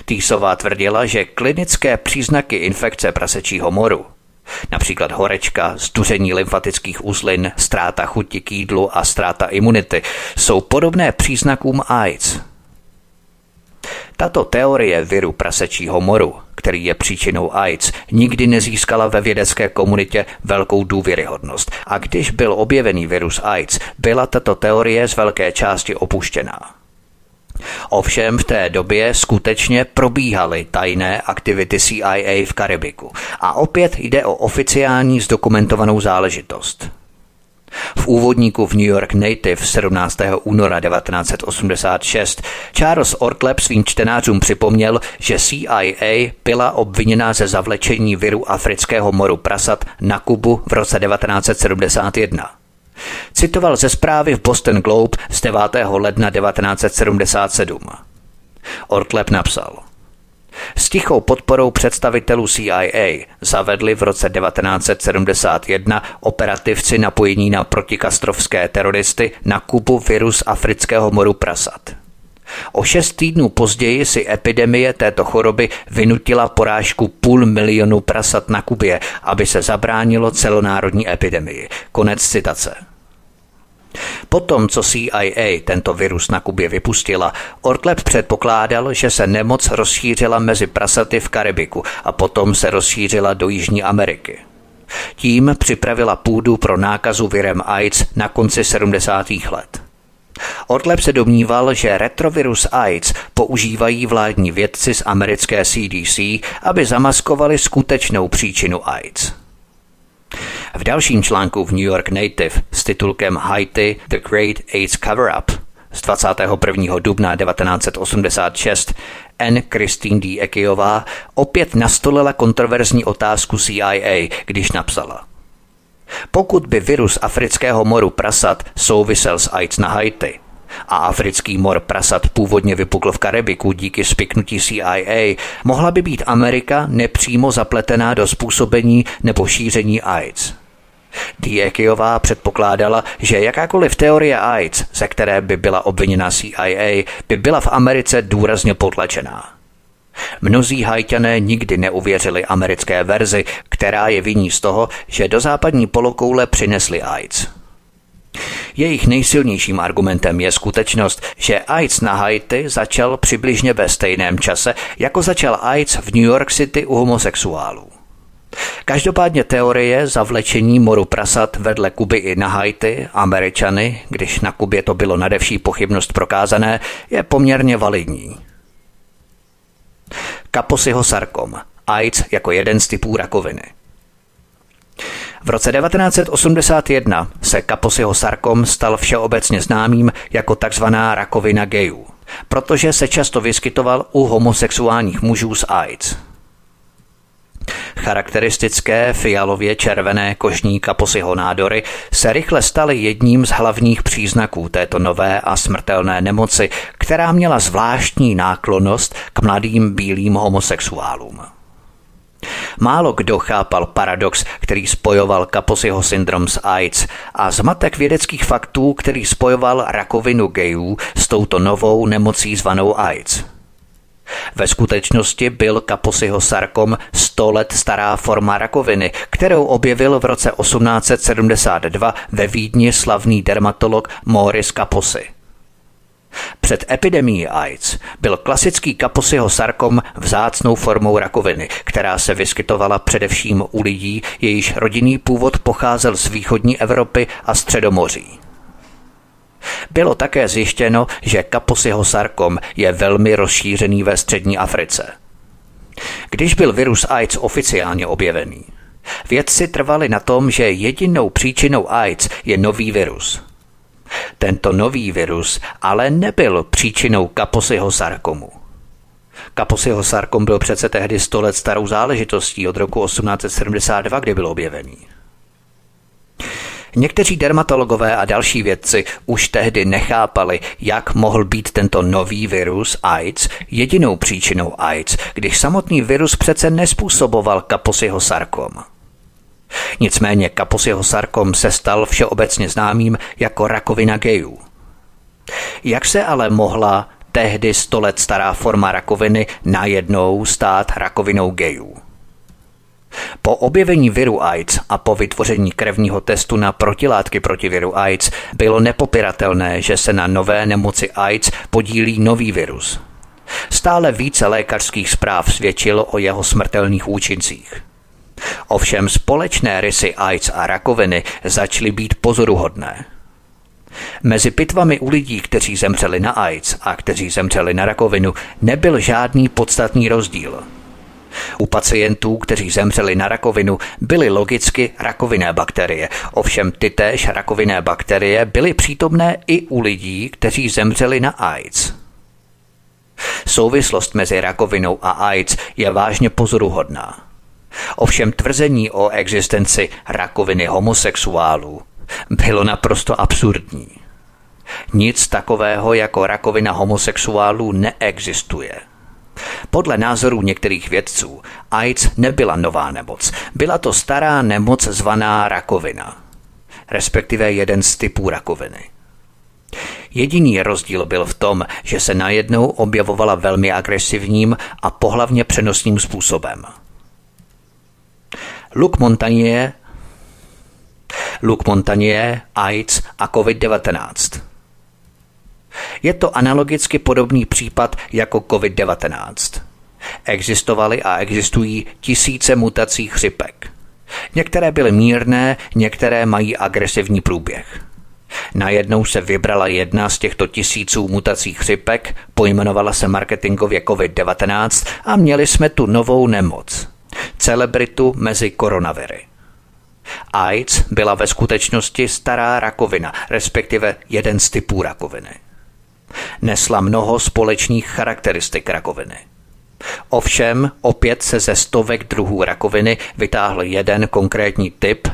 Týsová tvrdila, že klinické příznaky infekce prasečího moru Například horečka, zduření lymfatických uzlin, ztráta chuti k jídlu a ztráta imunity jsou podobné příznakům AIDS. Tato teorie viru prasečího moru, který je příčinou AIDS, nikdy nezískala ve vědecké komunitě velkou důvěryhodnost. A když byl objevený virus AIDS, byla tato teorie z velké části opuštěná. Ovšem v té době skutečně probíhaly tajné aktivity CIA v Karibiku a opět jde o oficiální zdokumentovanou záležitost. V úvodníku v New York Native 17. února 1986 Charles Ortleb svým čtenářům připomněl, že CIA byla obviněna ze zavlečení viru afrického moru prasat na Kubu v roce 1971. Citoval ze zprávy v Boston Globe z 9. ledna 1977. Ortleb napsal s tichou podporou představitelů CIA zavedli v roce 1971 operativci napojení na protikastrovské teroristy na Kubu virus afrického moru prasat. O šest týdnů později si epidemie této choroby vynutila porážku půl milionu prasat na Kubě, aby se zabránilo celonárodní epidemii. Konec citace. Potom, co CIA tento virus na Kubě vypustila, Ortleb předpokládal, že se nemoc rozšířila mezi prasaty v Karibiku a potom se rozšířila do Jižní Ameriky. Tím připravila půdu pro nákazu virem AIDS na konci 70. let. Ortleb se domníval, že retrovirus AIDS používají vládní vědci z americké CDC, aby zamaskovali skutečnou příčinu AIDS. V dalším článku v New York Native s titulkem Haiti The Great AIDS Cover-Up z 21. dubna 1986 N. Christine D. Ekijová opět nastolila kontroverzní otázku CIA, když napsala. Pokud by virus afrického moru prasat souvisel s AIDS na Haiti, a africký mor prasat původně vypukl v Karibiku díky spiknutí CIA, mohla by být Amerika nepřímo zapletená do způsobení nebo šíření AIDS. Diekijová předpokládala, že jakákoliv teorie AIDS, ze které by byla obviněna CIA, by byla v Americe důrazně potlačená. Mnozí hajťané nikdy neuvěřili americké verzi, která je viní z toho, že do západní polokoule přinesli AIDS. Jejich nejsilnějším argumentem je skutečnost, že AIDS na Haiti začal přibližně ve stejném čase, jako začal AIDS v New York City u homosexuálů. Každopádně teorie zavlečení moru prasat vedle Kuby i na Haiti, Američany, když na Kubě to bylo nadevší pochybnost prokázané, je poměrně validní. Kaposiho sarkom, AIDS jako jeden z typů rakoviny. V roce 1981 se Kaposiho sarkom stal všeobecně známým jako takzvaná rakovina gejů, protože se často vyskytoval u homosexuálních mužů s AIDS – Charakteristické fialově červené kožní kaposyho nádory se rychle staly jedním z hlavních příznaků této nové a smrtelné nemoci, která měla zvláštní náklonost k mladým bílým homosexuálům. Málo kdo chápal paradox, který spojoval Kaposiho syndrom s AIDS a zmatek vědeckých faktů, který spojoval rakovinu gejů s touto novou nemocí zvanou AIDS – ve skutečnosti byl Kaposiho sarkom 100 let stará forma rakoviny, kterou objevil v roce 1872 ve Vídni slavný dermatolog Moris Kaposi. Před epidemií AIDS byl klasický Kaposiho sarkom vzácnou formou rakoviny, která se vyskytovala především u lidí, jejíž rodinný původ pocházel z východní Evropy a Středomoří. Bylo také zjištěno, že kaposiho sarkom je velmi rozšířený ve střední Africe. Když byl virus AIDS oficiálně objevený, vědci trvali na tom, že jedinou příčinou AIDS je nový virus. Tento nový virus ale nebyl příčinou kaposiho sarkomu. Kaposiho sarkom byl přece tehdy 100 let starou záležitostí od roku 1872, kdy byl objevený. Někteří dermatologové a další vědci už tehdy nechápali, jak mohl být tento nový virus AIDS jedinou příčinou AIDS, když samotný virus přece nespůsoboval Kaposiho sarkom. Nicméně Kaposiho sarkom se stal všeobecně známým jako rakovina gejů. Jak se ale mohla tehdy sto let stará forma rakoviny najednou stát rakovinou gejů? Po objevení viru AIDS a po vytvoření krevního testu na protilátky proti viru AIDS bylo nepopiratelné, že se na nové nemoci AIDS podílí nový virus. Stále více lékařských zpráv svědčilo o jeho smrtelných účincích. Ovšem společné rysy AIDS a rakoviny začaly být pozoruhodné. Mezi pitvami u lidí, kteří zemřeli na AIDS a kteří zemřeli na rakovinu, nebyl žádný podstatný rozdíl – u pacientů, kteří zemřeli na rakovinu, byly logicky rakovinné bakterie. Ovšem ty též rakovinné bakterie byly přítomné i u lidí, kteří zemřeli na AIDS. Souvislost mezi rakovinou a AIDS je vážně pozoruhodná. Ovšem tvrzení o existenci rakoviny homosexuálů bylo naprosto absurdní. Nic takového jako rakovina homosexuálů neexistuje. Podle názorů některých vědců AIDS nebyla nová nemoc, byla to stará nemoc zvaná rakovina, respektive jeden z typů rakoviny. Jediný rozdíl byl v tom, že se najednou objevovala velmi agresivním a pohlavně přenosným způsobem. Luc Montagnier Luc Montagnier, AIDS a COVID-19 je to analogicky podobný případ jako COVID-19. Existovaly a existují tisíce mutací chřipek. Některé byly mírné, některé mají agresivní průběh. Najednou se vybrala jedna z těchto tisíců mutací chřipek, pojmenovala se marketingově COVID-19 a měli jsme tu novou nemoc. Celebritu mezi koronaviry. AIDS byla ve skutečnosti stará rakovina, respektive jeden z typů rakoviny nesla mnoho společných charakteristik rakoviny. Ovšem, opět se ze stovek druhů rakoviny vytáhl jeden konkrétní typ,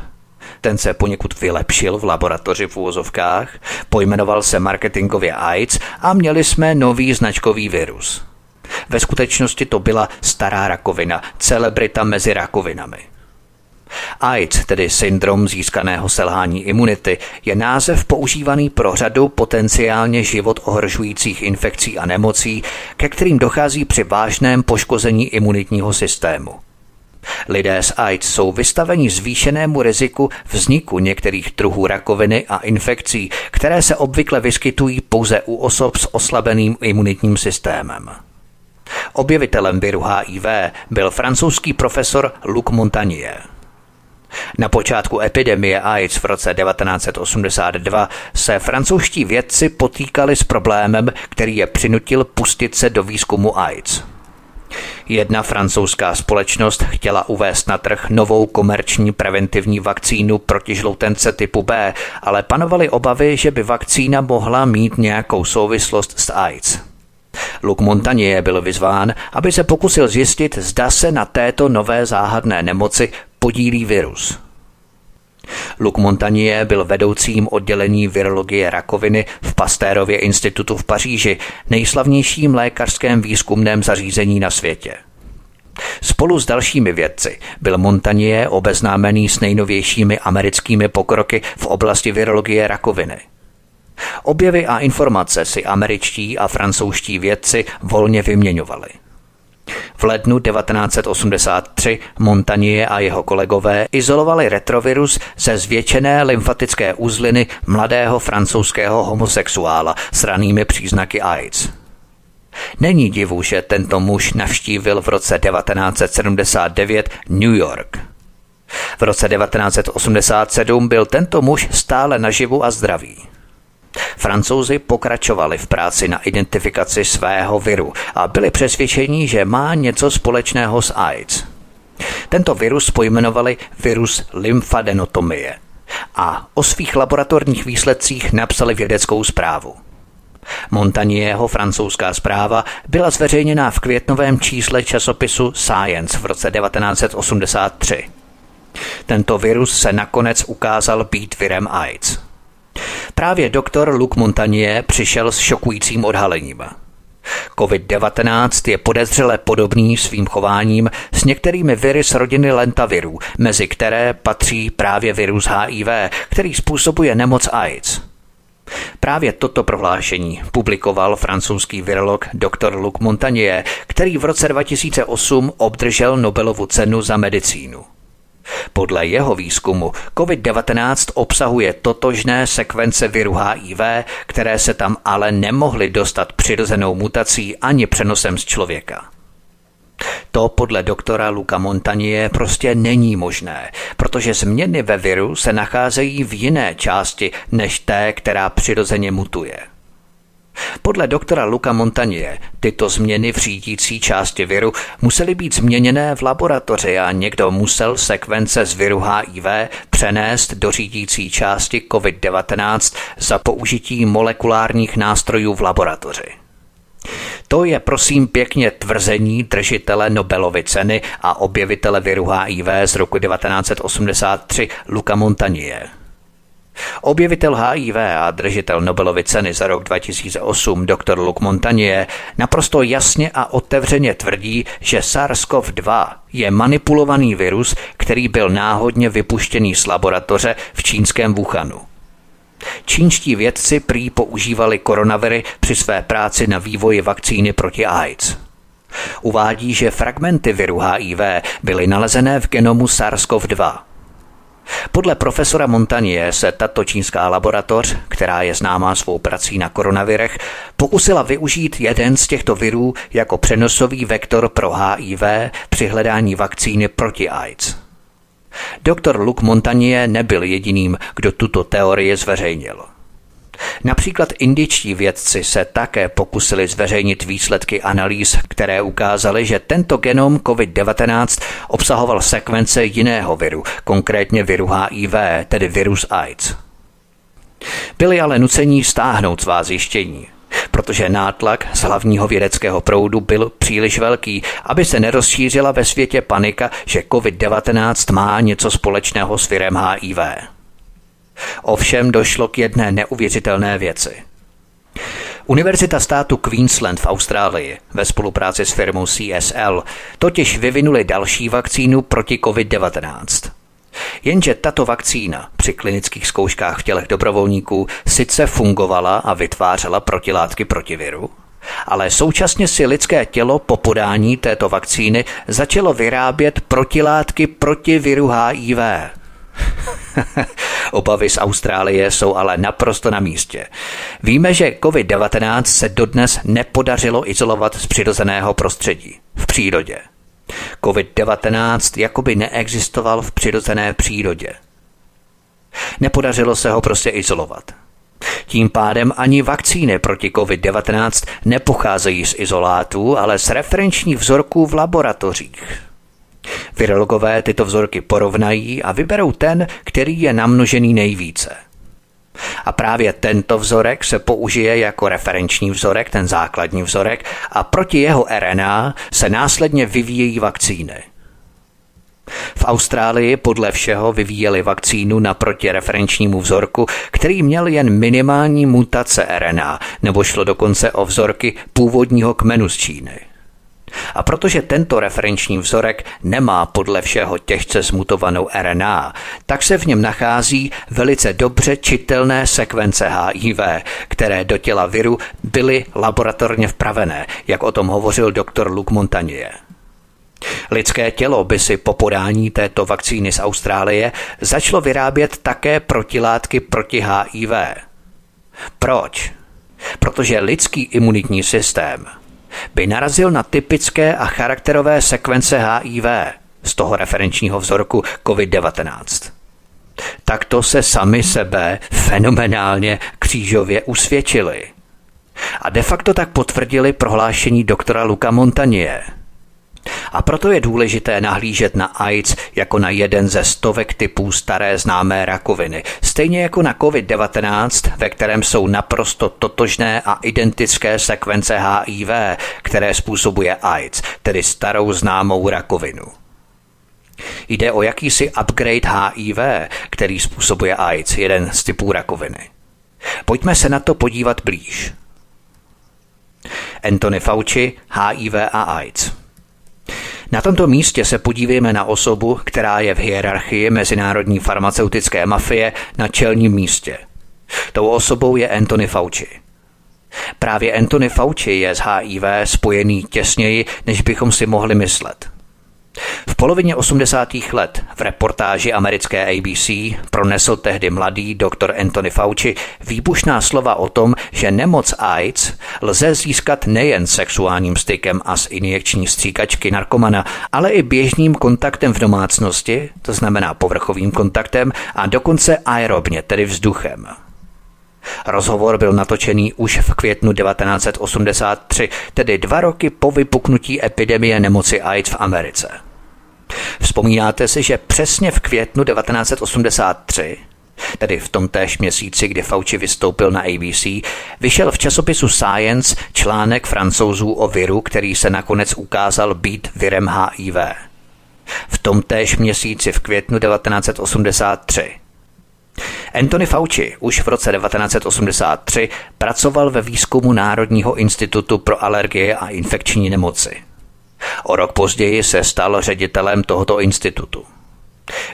ten se poněkud vylepšil v laboratoři v úvozovkách, pojmenoval se marketingově AIDS a měli jsme nový značkový virus. Ve skutečnosti to byla stará rakovina, celebrita mezi rakovinami. AIDS, tedy syndrom získaného selhání imunity, je název používaný pro řadu potenciálně život ohrožujících infekcí a nemocí, ke kterým dochází při vážném poškození imunitního systému. Lidé s AIDS jsou vystaveni zvýšenému riziku vzniku některých druhů rakoviny a infekcí, které se obvykle vyskytují pouze u osob s oslabeným imunitním systémem. Objevitelem viru HIV byl francouzský profesor Luc Montagnier. Na počátku epidemie AIDS v roce 1982 se francouzští vědci potýkali s problémem, který je přinutil pustit se do výzkumu AIDS. Jedna francouzská společnost chtěla uvést na trh novou komerční preventivní vakcínu proti žloutence typu B, ale panovaly obavy, že by vakcína mohla mít nějakou souvislost s AIDS. Luc Montagnier byl vyzván, aby se pokusil zjistit, zda se na této nové záhadné nemoci podílí virus. Luc Montagnier byl vedoucím oddělení virologie rakoviny v Pastérově institutu v Paříži, nejslavnějším lékařském výzkumném zařízení na světě. Spolu s dalšími vědci byl Montagnier obeznámený s nejnovějšími americkými pokroky v oblasti virologie rakoviny. Objevy a informace si američtí a francouzští vědci volně vyměňovali – v lednu 1983 Montagnier a jeho kolegové izolovali retrovirus ze zvětšené lymfatické uzliny mladého francouzského homosexuála s ranými příznaky AIDS. Není divu, že tento muž navštívil v roce 1979 New York. V roce 1987 byl tento muž stále naživu a zdravý. Francouzi pokračovali v práci na identifikaci svého viru a byli přesvědčeni, že má něco společného s AIDS. Tento virus pojmenovali virus lymfadenotomie a o svých laboratorních výsledcích napsali vědeckou zprávu. Montanierho francouzská zpráva byla zveřejněna v květnovém čísle časopisu Science v roce 1983. Tento virus se nakonec ukázal být virem AIDS. Právě doktor Luc Montagnier přišel s šokujícím odhalením. COVID-19 je podezřele podobný svým chováním s některými viry z rodiny lentavirů, mezi které patří právě virus HIV, který způsobuje nemoc AIDS. Právě toto prohlášení publikoval francouzský virolog dr. Luc Montagnier, který v roce 2008 obdržel Nobelovu cenu za medicínu. Podle jeho výzkumu COVID-19 obsahuje totožné sekvence viru HIV, které se tam ale nemohly dostat přirozenou mutací ani přenosem z člověka. To podle doktora Luca Montanie prostě není možné, protože změny ve viru se nacházejí v jiné části než té, která přirozeně mutuje. Podle doktora Luca Montanie tyto změny v řídící části viru musely být změněné v laboratoři a někdo musel sekvence z viru HIV přenést do řídící části COVID-19 za použití molekulárních nástrojů v laboratoři. To je prosím pěkně tvrzení držitele Nobelovy ceny a objevitele viru HIV z roku 1983 Luca Montanier. Objevitel HIV a držitel Nobelovy ceny za rok 2008 dr. Luc Montagnier naprosto jasně a otevřeně tvrdí, že SARS-CoV-2 je manipulovaný virus, který byl náhodně vypuštěný z laboratoře v čínském Wuhanu. Čínští vědci prý používali koronaviry při své práci na vývoji vakcíny proti AIDS. Uvádí, že fragmenty viru HIV byly nalezené v genomu SARS-CoV-2 podle profesora Montanie se tato čínská laboratoř, která je známá svou prací na koronavirech, pokusila využít jeden z těchto virů jako přenosový vektor pro HIV při hledání vakcíny proti AIDS. Doktor Luc Montagnier nebyl jediným, kdo tuto teorii zveřejnil. Například indičtí vědci se také pokusili zveřejnit výsledky analýz, které ukázaly, že tento genom COVID-19 obsahoval sekvence jiného viru, konkrétně viru HIV, tedy virus AIDS. Byli ale nucení stáhnout svá zjištění, protože nátlak z hlavního vědeckého proudu byl příliš velký, aby se nerozšířila ve světě panika, že COVID-19 má něco společného s virem HIV. Ovšem došlo k jedné neuvěřitelné věci. Univerzita státu Queensland v Austrálii ve spolupráci s firmou CSL totiž vyvinuli další vakcínu proti COVID-19. Jenže tato vakcína při klinických zkouškách v tělech dobrovolníků sice fungovala a vytvářela protilátky proti viru, ale současně si lidské tělo po podání této vakcíny začalo vyrábět protilátky proti viru HIV. (laughs) Obavy z Austrálie jsou ale naprosto na místě. Víme, že COVID-19 se dodnes nepodařilo izolovat z přirozeného prostředí, v přírodě. COVID-19 jakoby neexistoval v přirozené přírodě. Nepodařilo se ho prostě izolovat. Tím pádem ani vakcíny proti COVID-19 nepocházejí z izolátů, ale z referenčních vzorků v laboratořích. Virologové tyto vzorky porovnají a vyberou ten, který je namnožený nejvíce. A právě tento vzorek se použije jako referenční vzorek, ten základní vzorek, a proti jeho RNA se následně vyvíjejí vakcíny. V Austrálii podle všeho vyvíjeli vakcínu na protireferenčnímu vzorku, který měl jen minimální mutace RNA, nebo šlo dokonce o vzorky původního kmenu z Číny. A protože tento referenční vzorek nemá podle všeho těžce smutovanou RNA, tak se v něm nachází velice dobře čitelné sekvence HIV, které do těla viru byly laboratorně vpravené, jak o tom hovořil doktor Luc Montagnier. Lidské tělo by si po podání této vakcíny z Austrálie začalo vyrábět také protilátky proti HIV. Proč? Protože lidský imunitní systém by narazil na typické a charakterové sekvence HIV z toho referenčního vzorku COVID-19. Takto se sami sebe fenomenálně křížově usvědčili. A de facto tak potvrdili prohlášení doktora Luka Montanie – a proto je důležité nahlížet na AIDS jako na jeden ze stovek typů staré známé rakoviny, stejně jako na COVID-19, ve kterém jsou naprosto totožné a identické sekvence HIV, které způsobuje AIDS, tedy starou známou rakovinu. Jde o jakýsi upgrade HIV, který způsobuje AIDS, jeden z typů rakoviny. Pojďme se na to podívat blíž. Anthony Fauci, HIV a AIDS. Na tomto místě se podívejme na osobu, která je v hierarchii mezinárodní farmaceutické mafie na čelním místě. Tou osobou je Anthony Fauci. Právě Anthony Fauci je s HIV spojený těsněji, než bychom si mohli myslet. V polovině 80. let v reportáži americké ABC pronesl tehdy mladý doktor Anthony Fauci výbušná slova o tom, že nemoc AIDS lze získat nejen sexuálním stykem a z injekční stříkačky narkomana, ale i běžným kontaktem v domácnosti, to znamená povrchovým kontaktem a dokonce aerobně, tedy vzduchem. Rozhovor byl natočený už v květnu 1983, tedy dva roky po vypuknutí epidemie nemoci AIDS v Americe. Vzpomínáte si, že přesně v květnu 1983 tedy v tom též měsíci, kdy Fauci vystoupil na ABC, vyšel v časopisu Science článek francouzů o viru, který se nakonec ukázal být virem HIV. V tom též měsíci v květnu 1983 Anthony Fauci už v roce 1983 pracoval ve výzkumu Národního institutu pro alergie a infekční nemoci. O rok později se stal ředitelem tohoto institutu.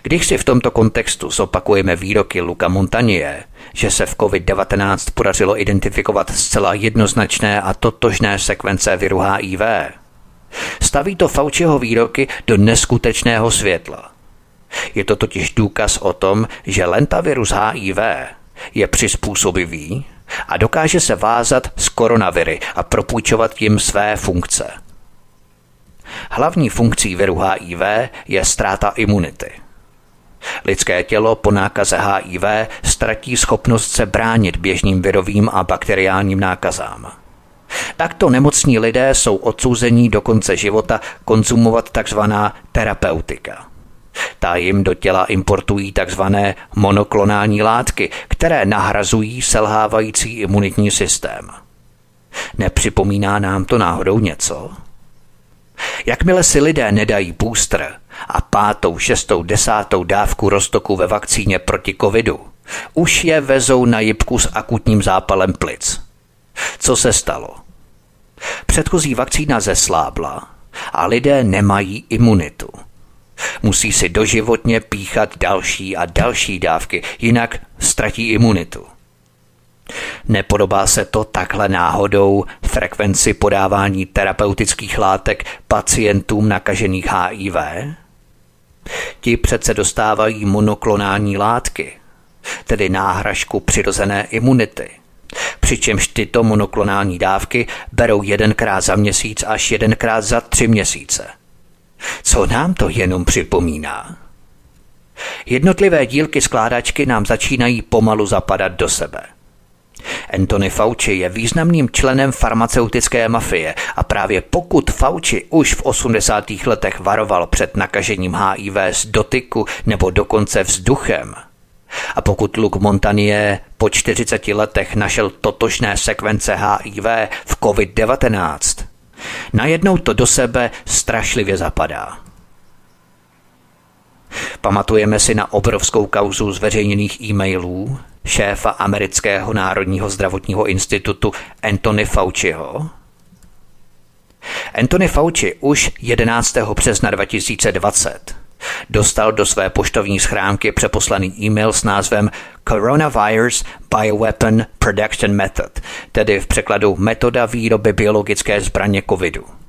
Když si v tomto kontextu zopakujeme výroky Luka Montanie, že se v COVID-19 podařilo identifikovat zcela jednoznačné a totožné sekvence viru HIV, staví to Fauciho výroky do neskutečného světla. Je to totiž důkaz o tom, že lentavirus HIV je přizpůsobivý a dokáže se vázat s koronaviry a propůjčovat jim své funkce – Hlavní funkcí viru HIV je ztráta imunity. Lidské tělo po nákaze HIV ztratí schopnost se bránit běžným virovým a bakteriálním nákazám. Takto nemocní lidé jsou odsouzení do konce života konzumovat takzvaná terapeutika. Ta jim do těla importují takzvané monoklonální látky, které nahrazují selhávající imunitní systém. Nepřipomíná nám to náhodou něco? Jakmile si lidé nedají booster a pátou, šestou, desátou dávku roztoku ve vakcíně proti covidu, už je vezou na jibku s akutním zápalem plic. Co se stalo? Předchozí vakcína zeslábla a lidé nemají imunitu. Musí si doživotně píchat další a další dávky, jinak ztratí imunitu. Nepodobá se to takhle náhodou frekvenci podávání terapeutických látek pacientům nakažených HIV? ti přece dostávají monoklonální látky, tedy náhražku přirozené imunity. Přičemž tyto monoklonální dávky berou jedenkrát za měsíc až jedenkrát za tři měsíce. Co nám to jenom připomíná? Jednotlivé dílky skládačky nám začínají pomalu zapadat do sebe – Anthony Fauci je významným členem farmaceutické mafie a právě pokud Fauci už v 80. letech varoval před nakažením HIV z dotyku nebo dokonce vzduchem, a pokud Luke Montanier po 40 letech našel totožné sekvence HIV v COVID-19, najednou to do sebe strašlivě zapadá. Pamatujeme si na obrovskou kauzu zveřejněných e-mailů šéfa amerického národního zdravotního institutu Anthony Fauciho? Anthony Fauci už 11. března 2020 dostal do své poštovní schránky přeposlaný e-mail s názvem Coronavirus Bioweapon Production Method, tedy v překladu metoda výroby biologické zbraně covidu.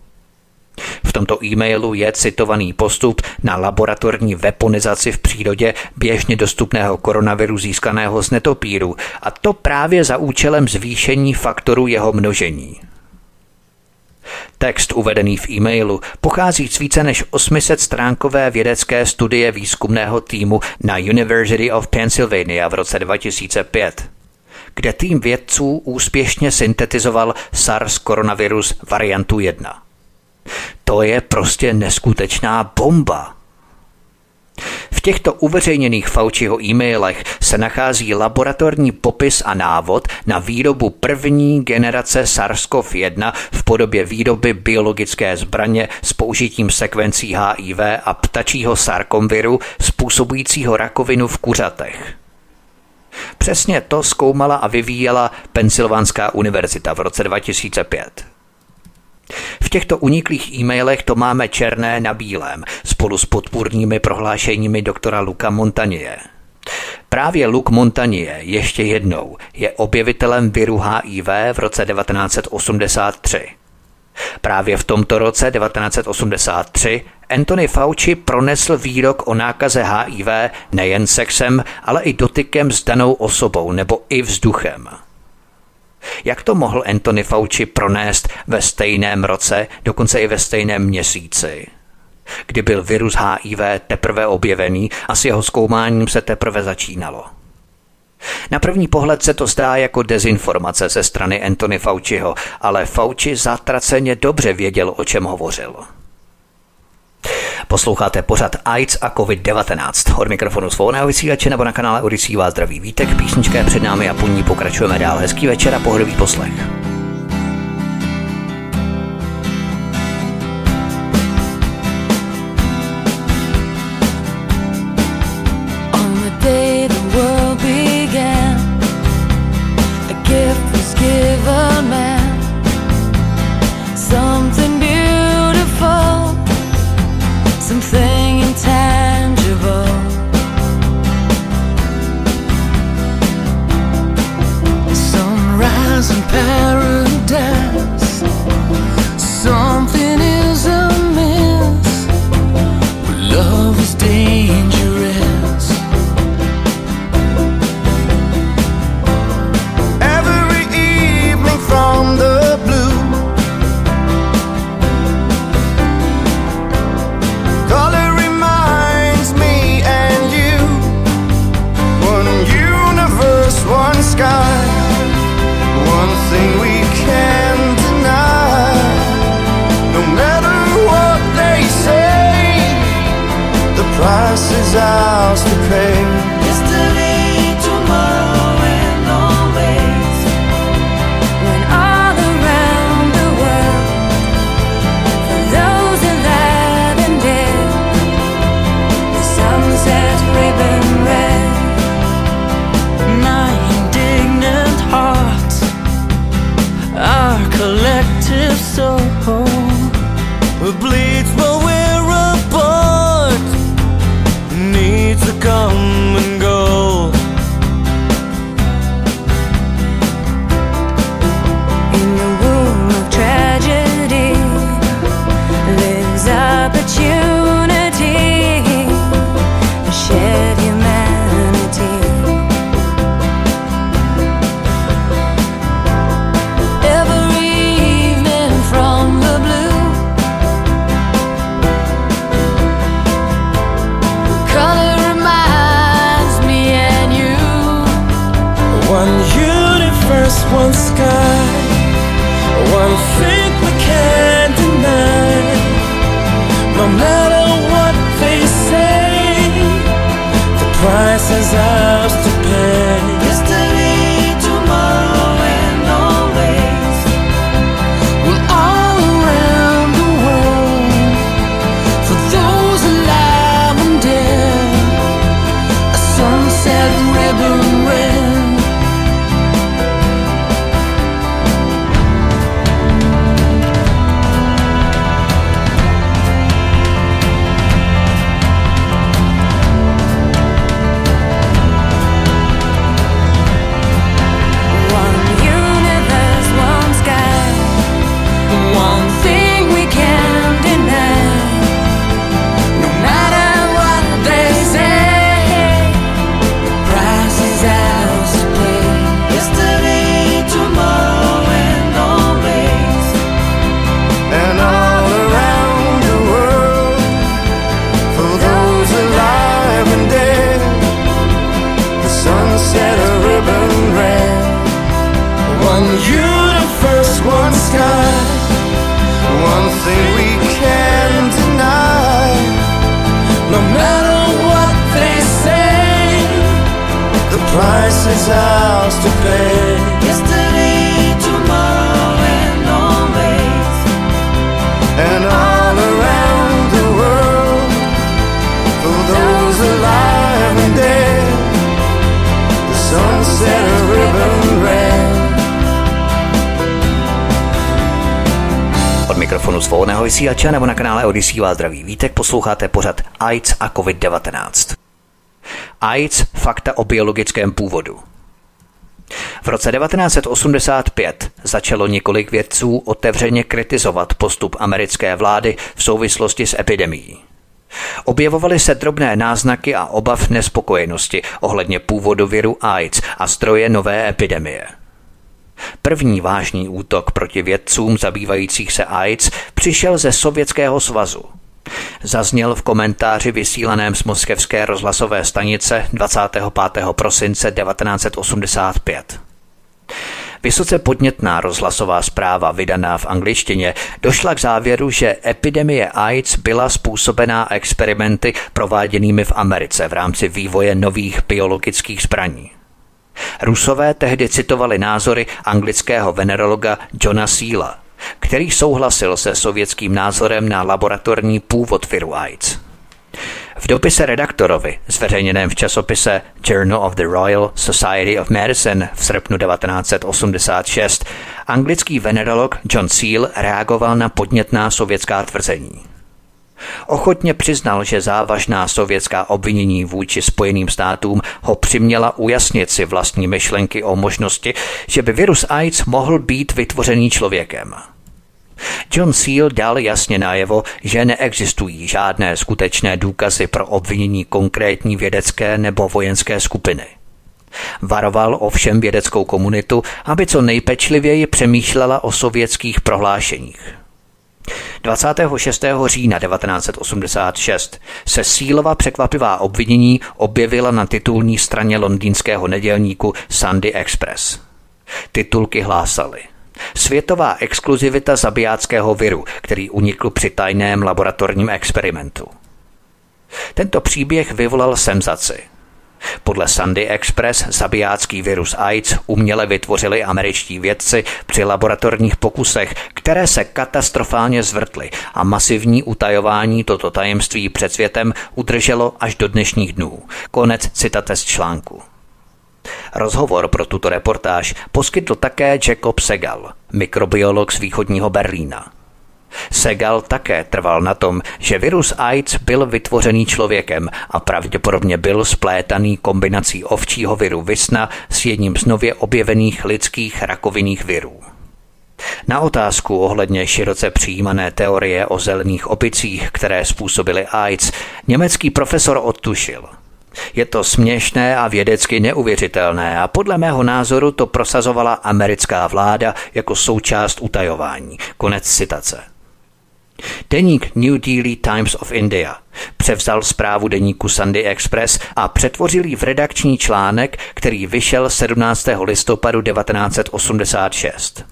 V tomto e-mailu je citovaný postup na laboratorní weaponizaci v přírodě běžně dostupného koronaviru získaného z netopíru a to právě za účelem zvýšení faktoru jeho množení. Text uvedený v e-mailu pochází z více než 800 stránkové vědecké studie výzkumného týmu na University of Pennsylvania v roce 2005 kde tým vědců úspěšně syntetizoval SARS koronavirus variantu 1. To je prostě neskutečná bomba. V těchto uveřejněných Fauciho e-mailech se nachází laboratorní popis a návod na výrobu první generace SARS-CoV-1 v podobě výroby biologické zbraně s použitím sekvencí HIV a ptačího sarkomviru způsobujícího rakovinu v kuřatech. Přesně to zkoumala a vyvíjela Pensylvánská univerzita v roce 2005. V těchto uniklých e-mailech to máme černé na bílém, spolu s podpůrnými prohlášeními doktora Luka Montanie. Právě Luke Montanie ještě jednou je objevitelem viru HIV v roce 1983. Právě v tomto roce 1983 Anthony Fauci pronesl výrok o nákaze HIV nejen sexem, ale i dotykem s danou osobou nebo i vzduchem. Jak to mohl Anthony Fauci pronést ve stejném roce, dokonce i ve stejném měsíci? kdy byl virus HIV teprve objevený a s jeho zkoumáním se teprve začínalo. Na první pohled se to zdá jako dezinformace ze strany Anthony Fauciho, ale Fauci zatraceně dobře věděl, o čem hovořil. Posloucháte pořad AIDS a COVID-19. Od mikrofonu svobodného vysílače nebo na kanále Odisí vás zdraví vítek, písnička je před námi a po ní pokračujeme dál. Hezký večer a pohodový poslech. Svobodného vysílače nebo na kanále Odisí vás zdraví Vítek, posloucháte pořad AIDS a COVID-19. AIDS – fakta o biologickém původu. V roce 1985 začalo několik vědců otevřeně kritizovat postup americké vlády v souvislosti s epidemií. Objevovaly se drobné náznaky a obav nespokojenosti ohledně původu viru AIDS a stroje nové epidemie. První vážný útok proti vědcům zabývajících se AIDS přišel ze Sovětského svazu – Zazněl v komentáři vysílaném z moskevské rozhlasové stanice 25. prosince 1985. Vysoce podnětná rozhlasová zpráva vydaná v angličtině došla k závěru, že epidemie AIDS byla způsobená experimenty prováděnými v Americe v rámci vývoje nových biologických zbraní. Rusové tehdy citovali názory anglického venerologa Johna Seala, který souhlasil se sovětským názorem na laboratorní původ viru AIDS. V dopise redaktorovi, zveřejněném v časopise Journal of the Royal Society of Medicine v srpnu 1986, anglický venerolog John Seal reagoval na podnětná sovětská tvrzení. Ochotně přiznal, že závažná sovětská obvinění vůči Spojeným státům ho přiměla ujasnit si vlastní myšlenky o možnosti, že by virus AIDS mohl být vytvořený člověkem. John Seal dal jasně najevo, že neexistují žádné skutečné důkazy pro obvinění konkrétní vědecké nebo vojenské skupiny. Varoval ovšem vědeckou komunitu, aby co nejpečlivěji přemýšlela o sovětských prohlášeních. 26. října 1986 se Sílova překvapivá obvinění objevila na titulní straně londýnského nedělníku Sunday Express. Titulky hlásaly Světová exkluzivita zabijáckého viru, který unikl při tajném laboratorním experimentu. Tento příběh vyvolal senzaci. Podle Sunday Express zabijácký virus AIDS uměle vytvořili američtí vědci při laboratorních pokusech, které se katastrofálně zvrtly a masivní utajování toto tajemství před světem udrželo až do dnešních dnů. Konec citate z článku. Rozhovor pro tuto reportáž poskytl také Jacob Segal, mikrobiolog z východního Berlína. Segal také trval na tom, že virus AIDS byl vytvořený člověkem a pravděpodobně byl splétaný kombinací ovčího viru Visna s jedním z nově objevených lidských rakovinných virů. Na otázku ohledně široce přijímané teorie o zelených opicích, které způsobily AIDS, německý profesor odtušil – je to směšné a vědecky neuvěřitelné a podle mého názoru to prosazovala americká vláda jako součást utajování. Konec citace. Deník New Delhi Times of India převzal zprávu deníku Sunday Express a přetvořil ji v redakční článek, který vyšel 17. listopadu 1986.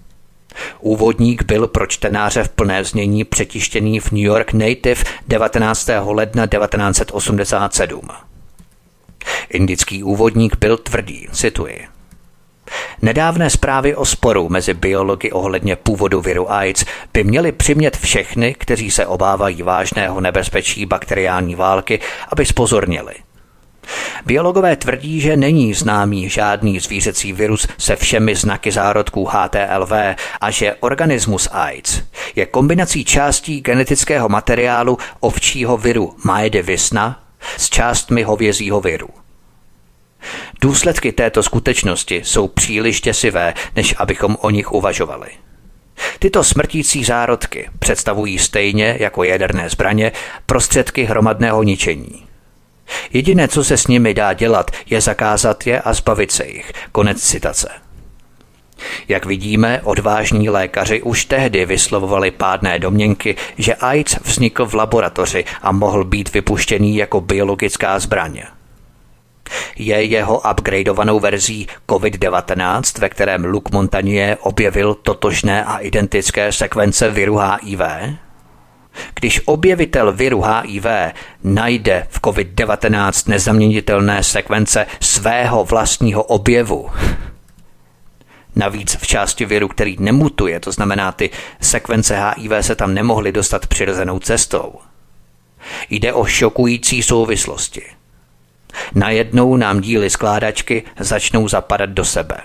Úvodník byl pro čtenáře v plné znění přetištěný v New York Native 19. ledna 1987. Indický úvodník byl tvrdý, cituji. Nedávné zprávy o sporu mezi biology ohledně původu viru AIDS by měly přimět všechny, kteří se obávají vážného nebezpečí bakteriální války, aby spozornili. Biologové tvrdí, že není známý žádný zvířecí virus se všemi znaky zárodků HTLV a že organismus AIDS je kombinací částí genetického materiálu ovčího viru Maede Visna s částmi hovězího viru. Důsledky této skutečnosti jsou příliš děsivé, než abychom o nich uvažovali. Tyto smrtící zárodky představují stejně jako jaderné zbraně prostředky hromadného ničení. Jediné, co se s nimi dá dělat, je zakázat je a zbavit se jich. Konec citace. Jak vidíme, odvážní lékaři už tehdy vyslovovali pádné domněnky, že AIDS vznikl v laboratoři a mohl být vypuštěný jako biologická zbraň je jeho upgradeovanou verzí COVID-19, ve kterém Luc Montagnier objevil totožné a identické sekvence viru HIV? Když objevitel viru HIV najde v COVID-19 nezaměnitelné sekvence svého vlastního objevu, Navíc v části viru, který nemutuje, to znamená ty sekvence HIV se tam nemohly dostat přirozenou cestou. Jde o šokující souvislosti. Najednou nám díly skládačky začnou zapadat do sebe.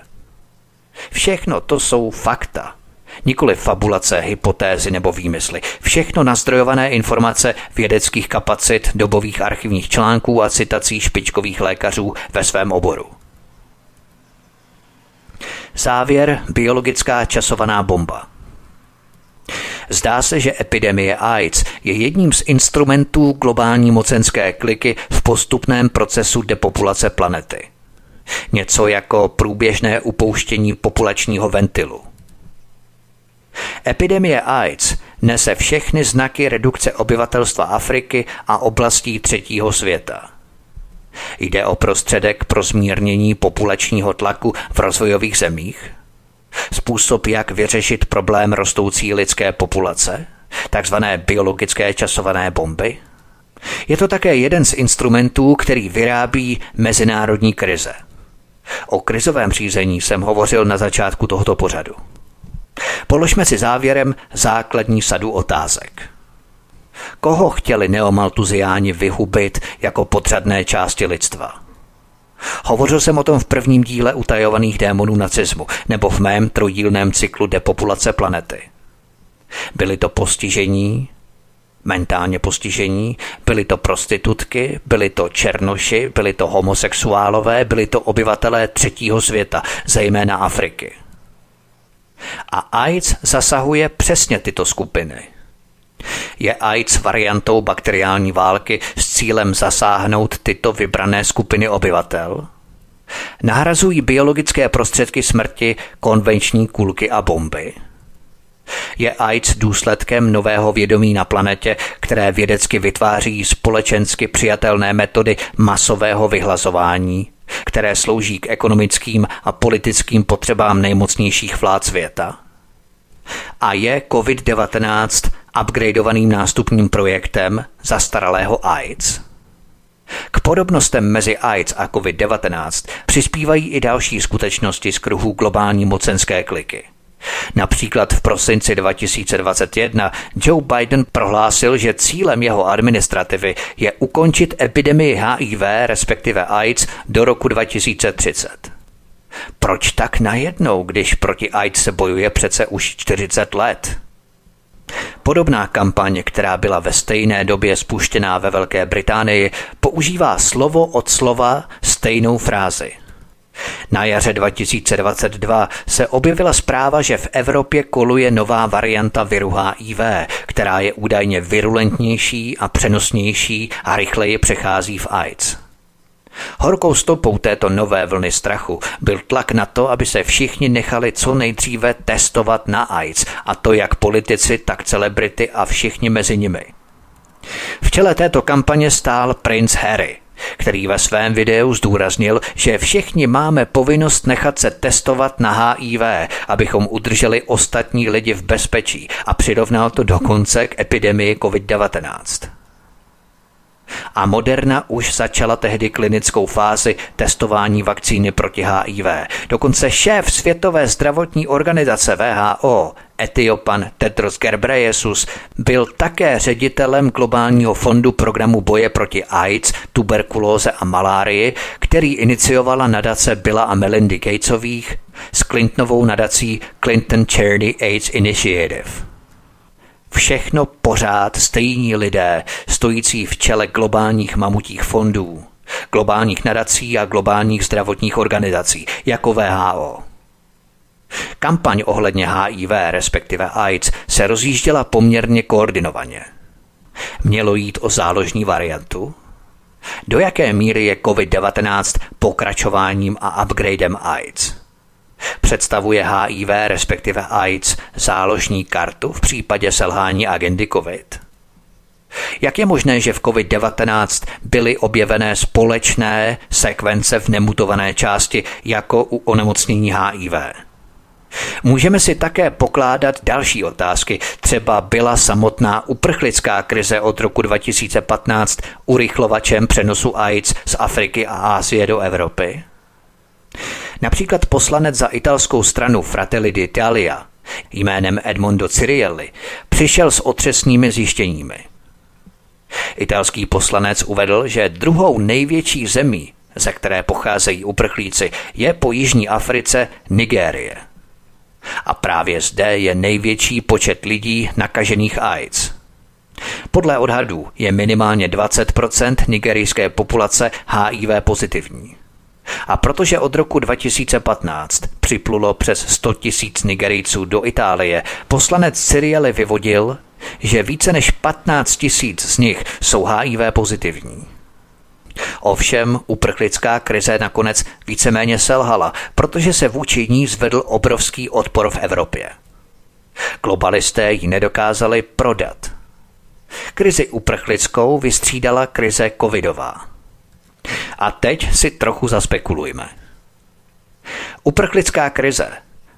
Všechno to jsou fakta. Nikoli fabulace, hypotézy nebo výmysly. Všechno nazdrojované informace vědeckých kapacit, dobových archivních článků a citací špičkových lékařů ve svém oboru. Závěr biologická časovaná bomba. Zdá se, že epidemie AIDS je jedním z instrumentů globální mocenské kliky v postupném procesu depopulace planety. Něco jako průběžné upouštění populačního ventilu. Epidemie AIDS nese všechny znaky redukce obyvatelstva Afriky a oblastí třetího světa – Jde o prostředek pro zmírnění populačního tlaku v rozvojových zemích? Způsob, jak vyřešit problém rostoucí lidské populace? Takzvané biologické časované bomby? Je to také jeden z instrumentů, který vyrábí mezinárodní krize. O krizovém řízení jsem hovořil na začátku tohoto pořadu. Položme si závěrem základní sadu otázek. Koho chtěli neomaltuziáni vyhubit jako podřadné části lidstva? Hovořil jsem o tom v prvním díle utajovaných démonů nacismu nebo v mém trojdílném cyklu depopulace planety. Byli to postižení, mentálně postižení, byly to prostitutky, byly to černoši, byly to homosexuálové, byly to obyvatelé třetího světa, zejména Afriky. A AIDS zasahuje přesně tyto skupiny – je AIDS variantou bakteriální války s cílem zasáhnout tyto vybrané skupiny obyvatel? Nahrazují biologické prostředky smrti konvenční kulky a bomby? Je AIDS důsledkem nového vědomí na planetě, které vědecky vytváří společensky přijatelné metody masového vyhlazování, které slouží k ekonomickým a politickým potřebám nejmocnějších vlád světa? A je COVID-19 upgradeovaným nástupním projektem zastaralého AIDS? K podobnostem mezi AIDS a COVID-19 přispívají i další skutečnosti z kruhu globální mocenské kliky. Například v prosinci 2021 Joe Biden prohlásil, že cílem jeho administrativy je ukončit epidemii HIV, respektive AIDS, do roku 2030. Proč tak najednou, když proti AIDS se bojuje přece už 40 let? Podobná kampaň, která byla ve stejné době spuštěná ve Velké Británii, používá slovo od slova stejnou frázi. Na jaře 2022 se objevila zpráva, že v Evropě koluje nová varianta viru HIV, která je údajně virulentnější a přenosnější a rychleji přechází v AIDS. Horkou stopou této nové vlny strachu byl tlak na to, aby se všichni nechali co nejdříve testovat na AIDS, a to jak politici, tak celebrity a všichni mezi nimi. V čele této kampaně stál princ Harry, který ve svém videu zdůraznil, že všichni máme povinnost nechat se testovat na HIV, abychom udrželi ostatní lidi v bezpečí a přirovnal to dokonce k epidemii COVID-19 a Moderna už začala tehdy klinickou fázi testování vakcíny proti HIV. Dokonce šéf Světové zdravotní organizace VHO, Etiopan Tedros Ghebreyesus, byl také ředitelem globálního fondu programu boje proti AIDS, tuberkulóze a malárii, který iniciovala nadace Billa a Melindy Gatesových s Clintonovou nadací Clinton Charity AIDS Initiative. Všechno pořád stejní lidé, stojící v čele globálních mamutích fondů, globálních nadací a globálních zdravotních organizací, jako VHO. Kampaň ohledně HIV, respektive AIDS, se rozjížděla poměrně koordinovaně. Mělo jít o záložní variantu? Do jaké míry je COVID-19 pokračováním a upgradem AIDS? Představuje HIV, respektive AIDS, záložní kartu v případě selhání agendy COVID? Jak je možné, že v COVID-19 byly objevené společné sekvence v nemutované části jako u onemocnění HIV? Můžeme si také pokládat další otázky. Třeba byla samotná uprchlická krize od roku 2015 urychlovačem přenosu AIDS z Afriky a Asie do Evropy? Například poslanec za italskou stranu Fratelli d'Italia jménem Edmondo Cirielli přišel s otřesnými zjištěními. Italský poslanec uvedl, že druhou největší zemí, ze které pocházejí uprchlíci, je po Jižní Africe Nigérie. A právě zde je největší počet lidí nakažených AIDS. Podle odhadů je minimálně 20% nigerijské populace HIV pozitivní. A protože od roku 2015 připlulo přes 100 tisíc Nigerijců do Itálie, poslanec Cyrieli vyvodil, že více než 15 tisíc z nich jsou HIV pozitivní. Ovšem uprchlická krize nakonec víceméně selhala, protože se vůči ní zvedl obrovský odpor v Evropě. Globalisté ji nedokázali prodat. Krizi uprchlickou vystřídala krize covidová. A teď si trochu zaspekulujme. Uprchlická krize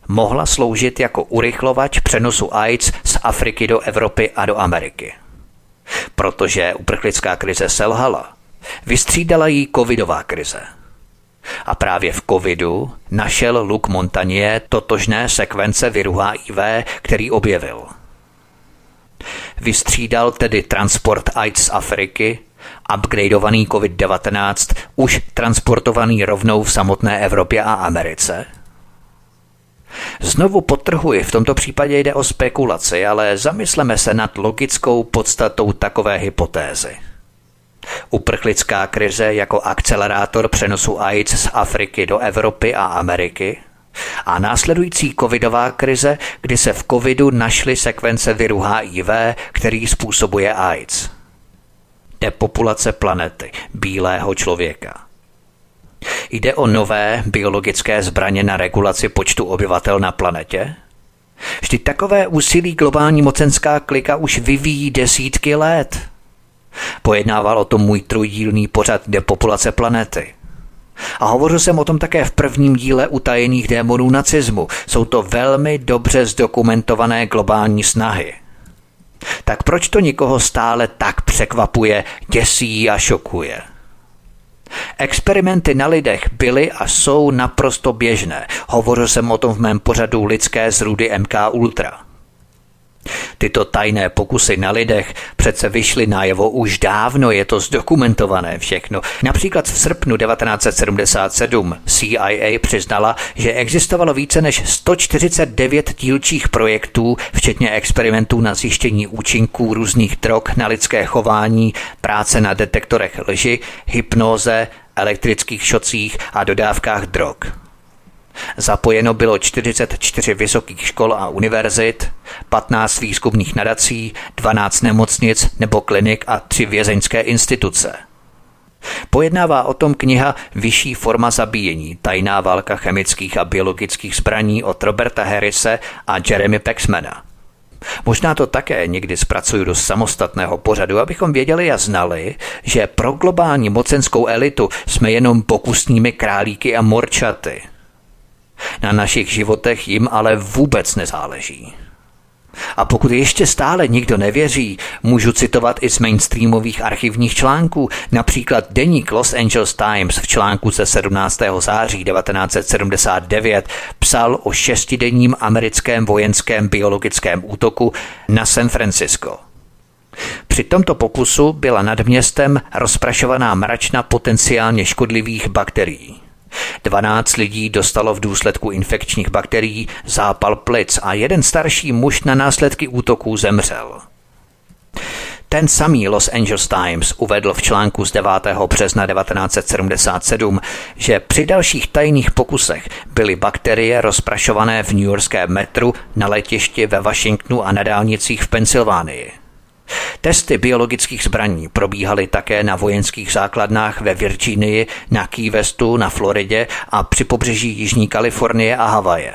mohla sloužit jako urychlovač přenosu AIDS z Afriky do Evropy a do Ameriky. Protože uprchlická krize selhala, vystřídala jí covidová krize. A právě v covidu našel Luc Montagnier totožné sekvence viru HIV, který objevil. Vystřídal tedy transport AIDS z Afriky upgradeovaný COVID-19 už transportovaný rovnou v samotné Evropě a Americe? Znovu potrhuji, v tomto případě jde o spekulaci, ale zamysleme se nad logickou podstatou takové hypotézy. Uprchlická krize jako akcelerátor přenosu AIDS z Afriky do Evropy a Ameriky a následující covidová krize, kdy se v covidu našly sekvence viru HIV, který způsobuje AIDS depopulace planety, bílého člověka. Jde o nové biologické zbraně na regulaci počtu obyvatel na planetě? Vždyť takové úsilí globální mocenská klika už vyvíjí desítky let. Pojednával o tom můj trojdílný pořad depopulace planety. A hovořil jsem o tom také v prvním díle utajených démonů nacismu. Jsou to velmi dobře zdokumentované globální snahy – tak proč to nikoho stále tak překvapuje, děsí a šokuje? Experimenty na lidech byly a jsou naprosto běžné. Hovořil jsem o tom v mém pořadu Lidské zrůdy MK Ultra. Tyto tajné pokusy na lidech přece vyšly najevo už dávno, je to zdokumentované všechno. Například v srpnu 1977 CIA přiznala, že existovalo více než 149 dílčích projektů, včetně experimentů na zjištění účinků různých drog na lidské chování, práce na detektorech lži, hypnoze, elektrických šocích a dodávkách drog. Zapojeno bylo 44 vysokých škol a univerzit, 15 výzkumných nadací, 12 nemocnic nebo klinik a 3 vězeňské instituce. Pojednává o tom kniha Vyšší forma zabíjení, tajná válka chemických a biologických zbraní od Roberta Harrise a Jeremy Paxmana. Možná to také někdy zpracuju do samostatného pořadu, abychom věděli a znali, že pro globální mocenskou elitu jsme jenom pokusnými králíky a morčaty – na našich životech jim ale vůbec nezáleží. A pokud ještě stále nikdo nevěří, můžu citovat i z mainstreamových archivních článků, například deník Los Angeles Times v článku ze 17. září 1979 psal o šestidenním americkém vojenském biologickém útoku na San Francisco. Při tomto pokusu byla nad městem rozprašovaná mračna potenciálně škodlivých bakterií. 12 lidí dostalo v důsledku infekčních bakterií zápal plic a jeden starší muž na následky útoků zemřel. Ten samý Los Angeles Times uvedl v článku z 9. března 1977, že při dalších tajných pokusech byly bakterie rozprašované v New Yorkském metru, na letišti ve Washingtonu a na dálnicích v Pensylvánii. Testy biologických zbraní probíhaly také na vojenských základnách ve Virginii, na Key Westu, na Floridě a při pobřeží Jižní Kalifornie a Havaje.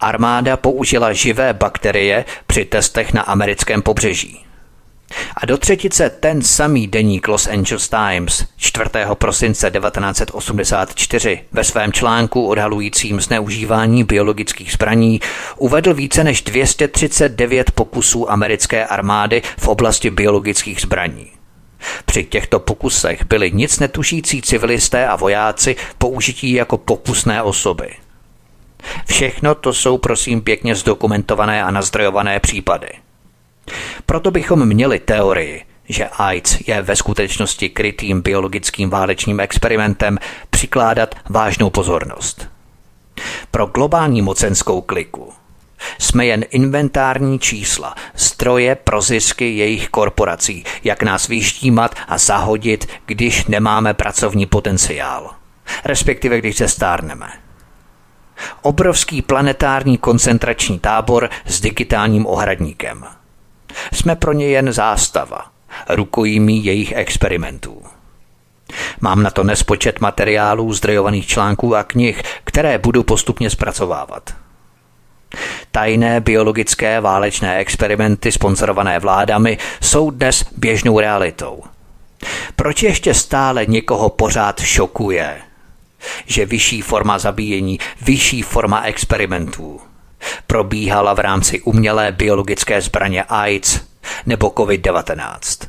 Armáda použila živé bakterie při testech na americkém pobřeží. A do třetice ten samý deník Los Angeles Times 4. prosince 1984 ve svém článku odhalujícím zneužívání biologických zbraní uvedl více než 239 pokusů americké armády v oblasti biologických zbraní. při těchto pokusech byli nic netušící civilisté a vojáci použití jako pokusné osoby. Všechno to jsou prosím pěkně zdokumentované a nazdrojované případy. Proto bychom měli teorii, že AIDS je ve skutečnosti krytým biologickým válečným experimentem přikládat vážnou pozornost. Pro globální mocenskou kliku jsme jen inventární čísla, stroje pro zisky jejich korporací, jak nás vyštímat a zahodit, když nemáme pracovní potenciál, respektive když se stárneme. Obrovský planetární koncentrační tábor s digitálním ohradníkem. Jsme pro ně jen zástava, rukojmí jejich experimentů. Mám na to nespočet materiálů, zdrojovaných článků a knih, které budu postupně zpracovávat. Tajné biologické válečné experimenty sponzorované vládami jsou dnes běžnou realitou. Proč ještě stále někoho pořád šokuje, že vyšší forma zabíjení, vyšší forma experimentů probíhala v rámci umělé biologické zbraně AIDS nebo COVID-19?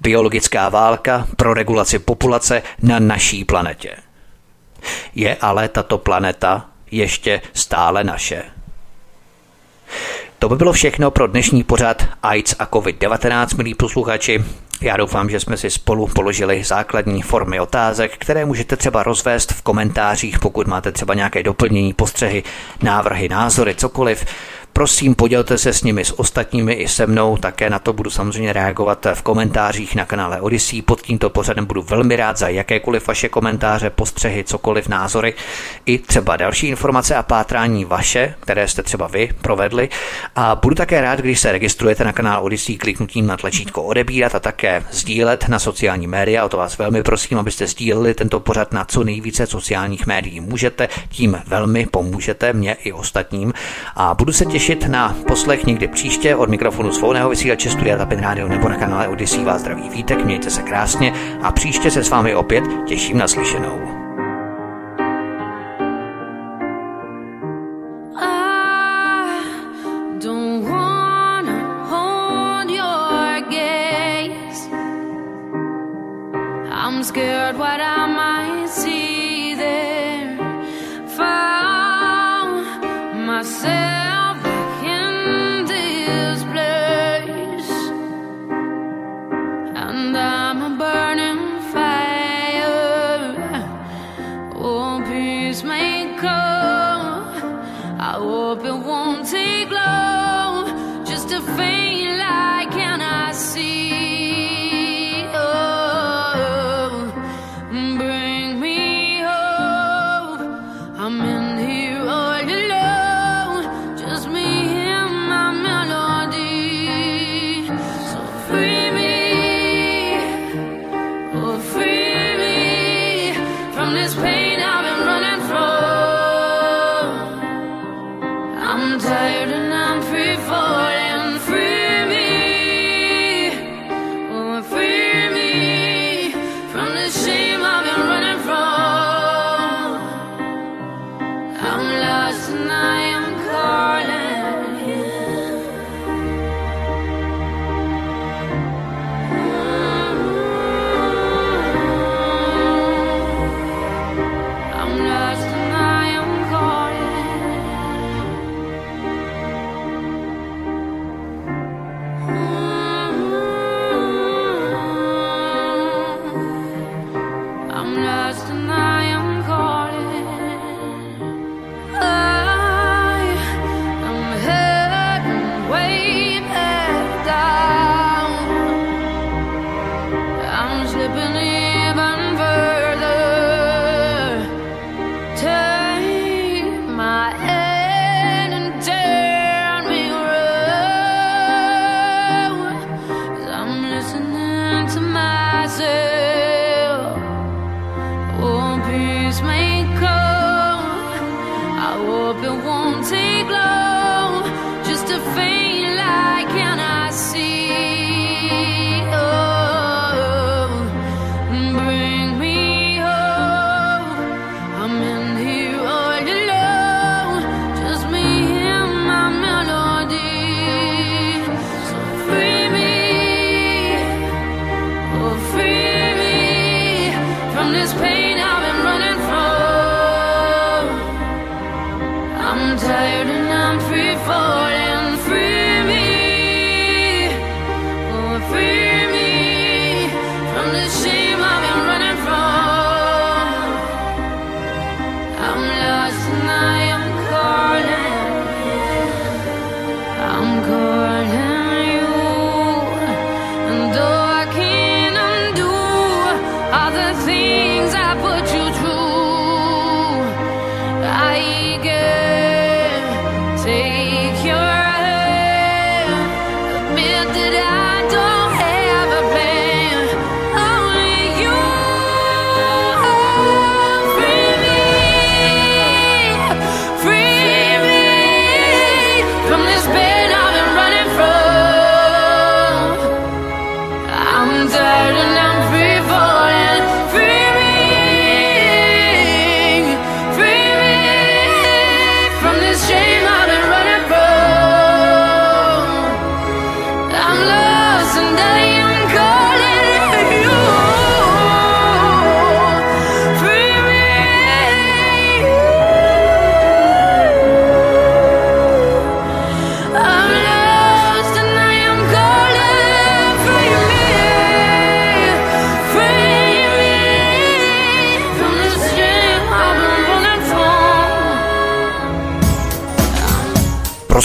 Biologická válka pro regulaci populace na naší planetě. Je ale tato planeta ještě stále naše. To by bylo všechno pro dnešní pořad AIDS a COVID-19, milí posluchači. Já doufám, že jsme si spolu položili základní formy otázek, které můžete třeba rozvést v komentářích, pokud máte třeba nějaké doplnění, postřehy, návrhy, názory, cokoliv. Prosím, podělte se s nimi s ostatními i se mnou, také na to budu samozřejmě reagovat v komentářích na kanále Odyssey. Pod tímto pořadem budu velmi rád za jakékoliv vaše komentáře, postřehy, cokoliv, názory, i třeba další informace a pátrání vaše, které jste třeba vy provedli. A budu také rád, když se registrujete na kanál Odyssey kliknutím na tlačítko odebírat a také sdílet na sociální média. O to vás velmi prosím, abyste sdíleli tento pořad na co nejvíce sociálních médií. Můžete, tím velmi pomůžete mě i ostatním. A budu se těšit těšit na poslech někdy příště od mikrofonu svobodného vysílače Studia Tapin Radio nebo na kanále Odyssey vás zdraví vítek, mějte se krásně a příště se s vámi opět těším na slyšenou. scared what I might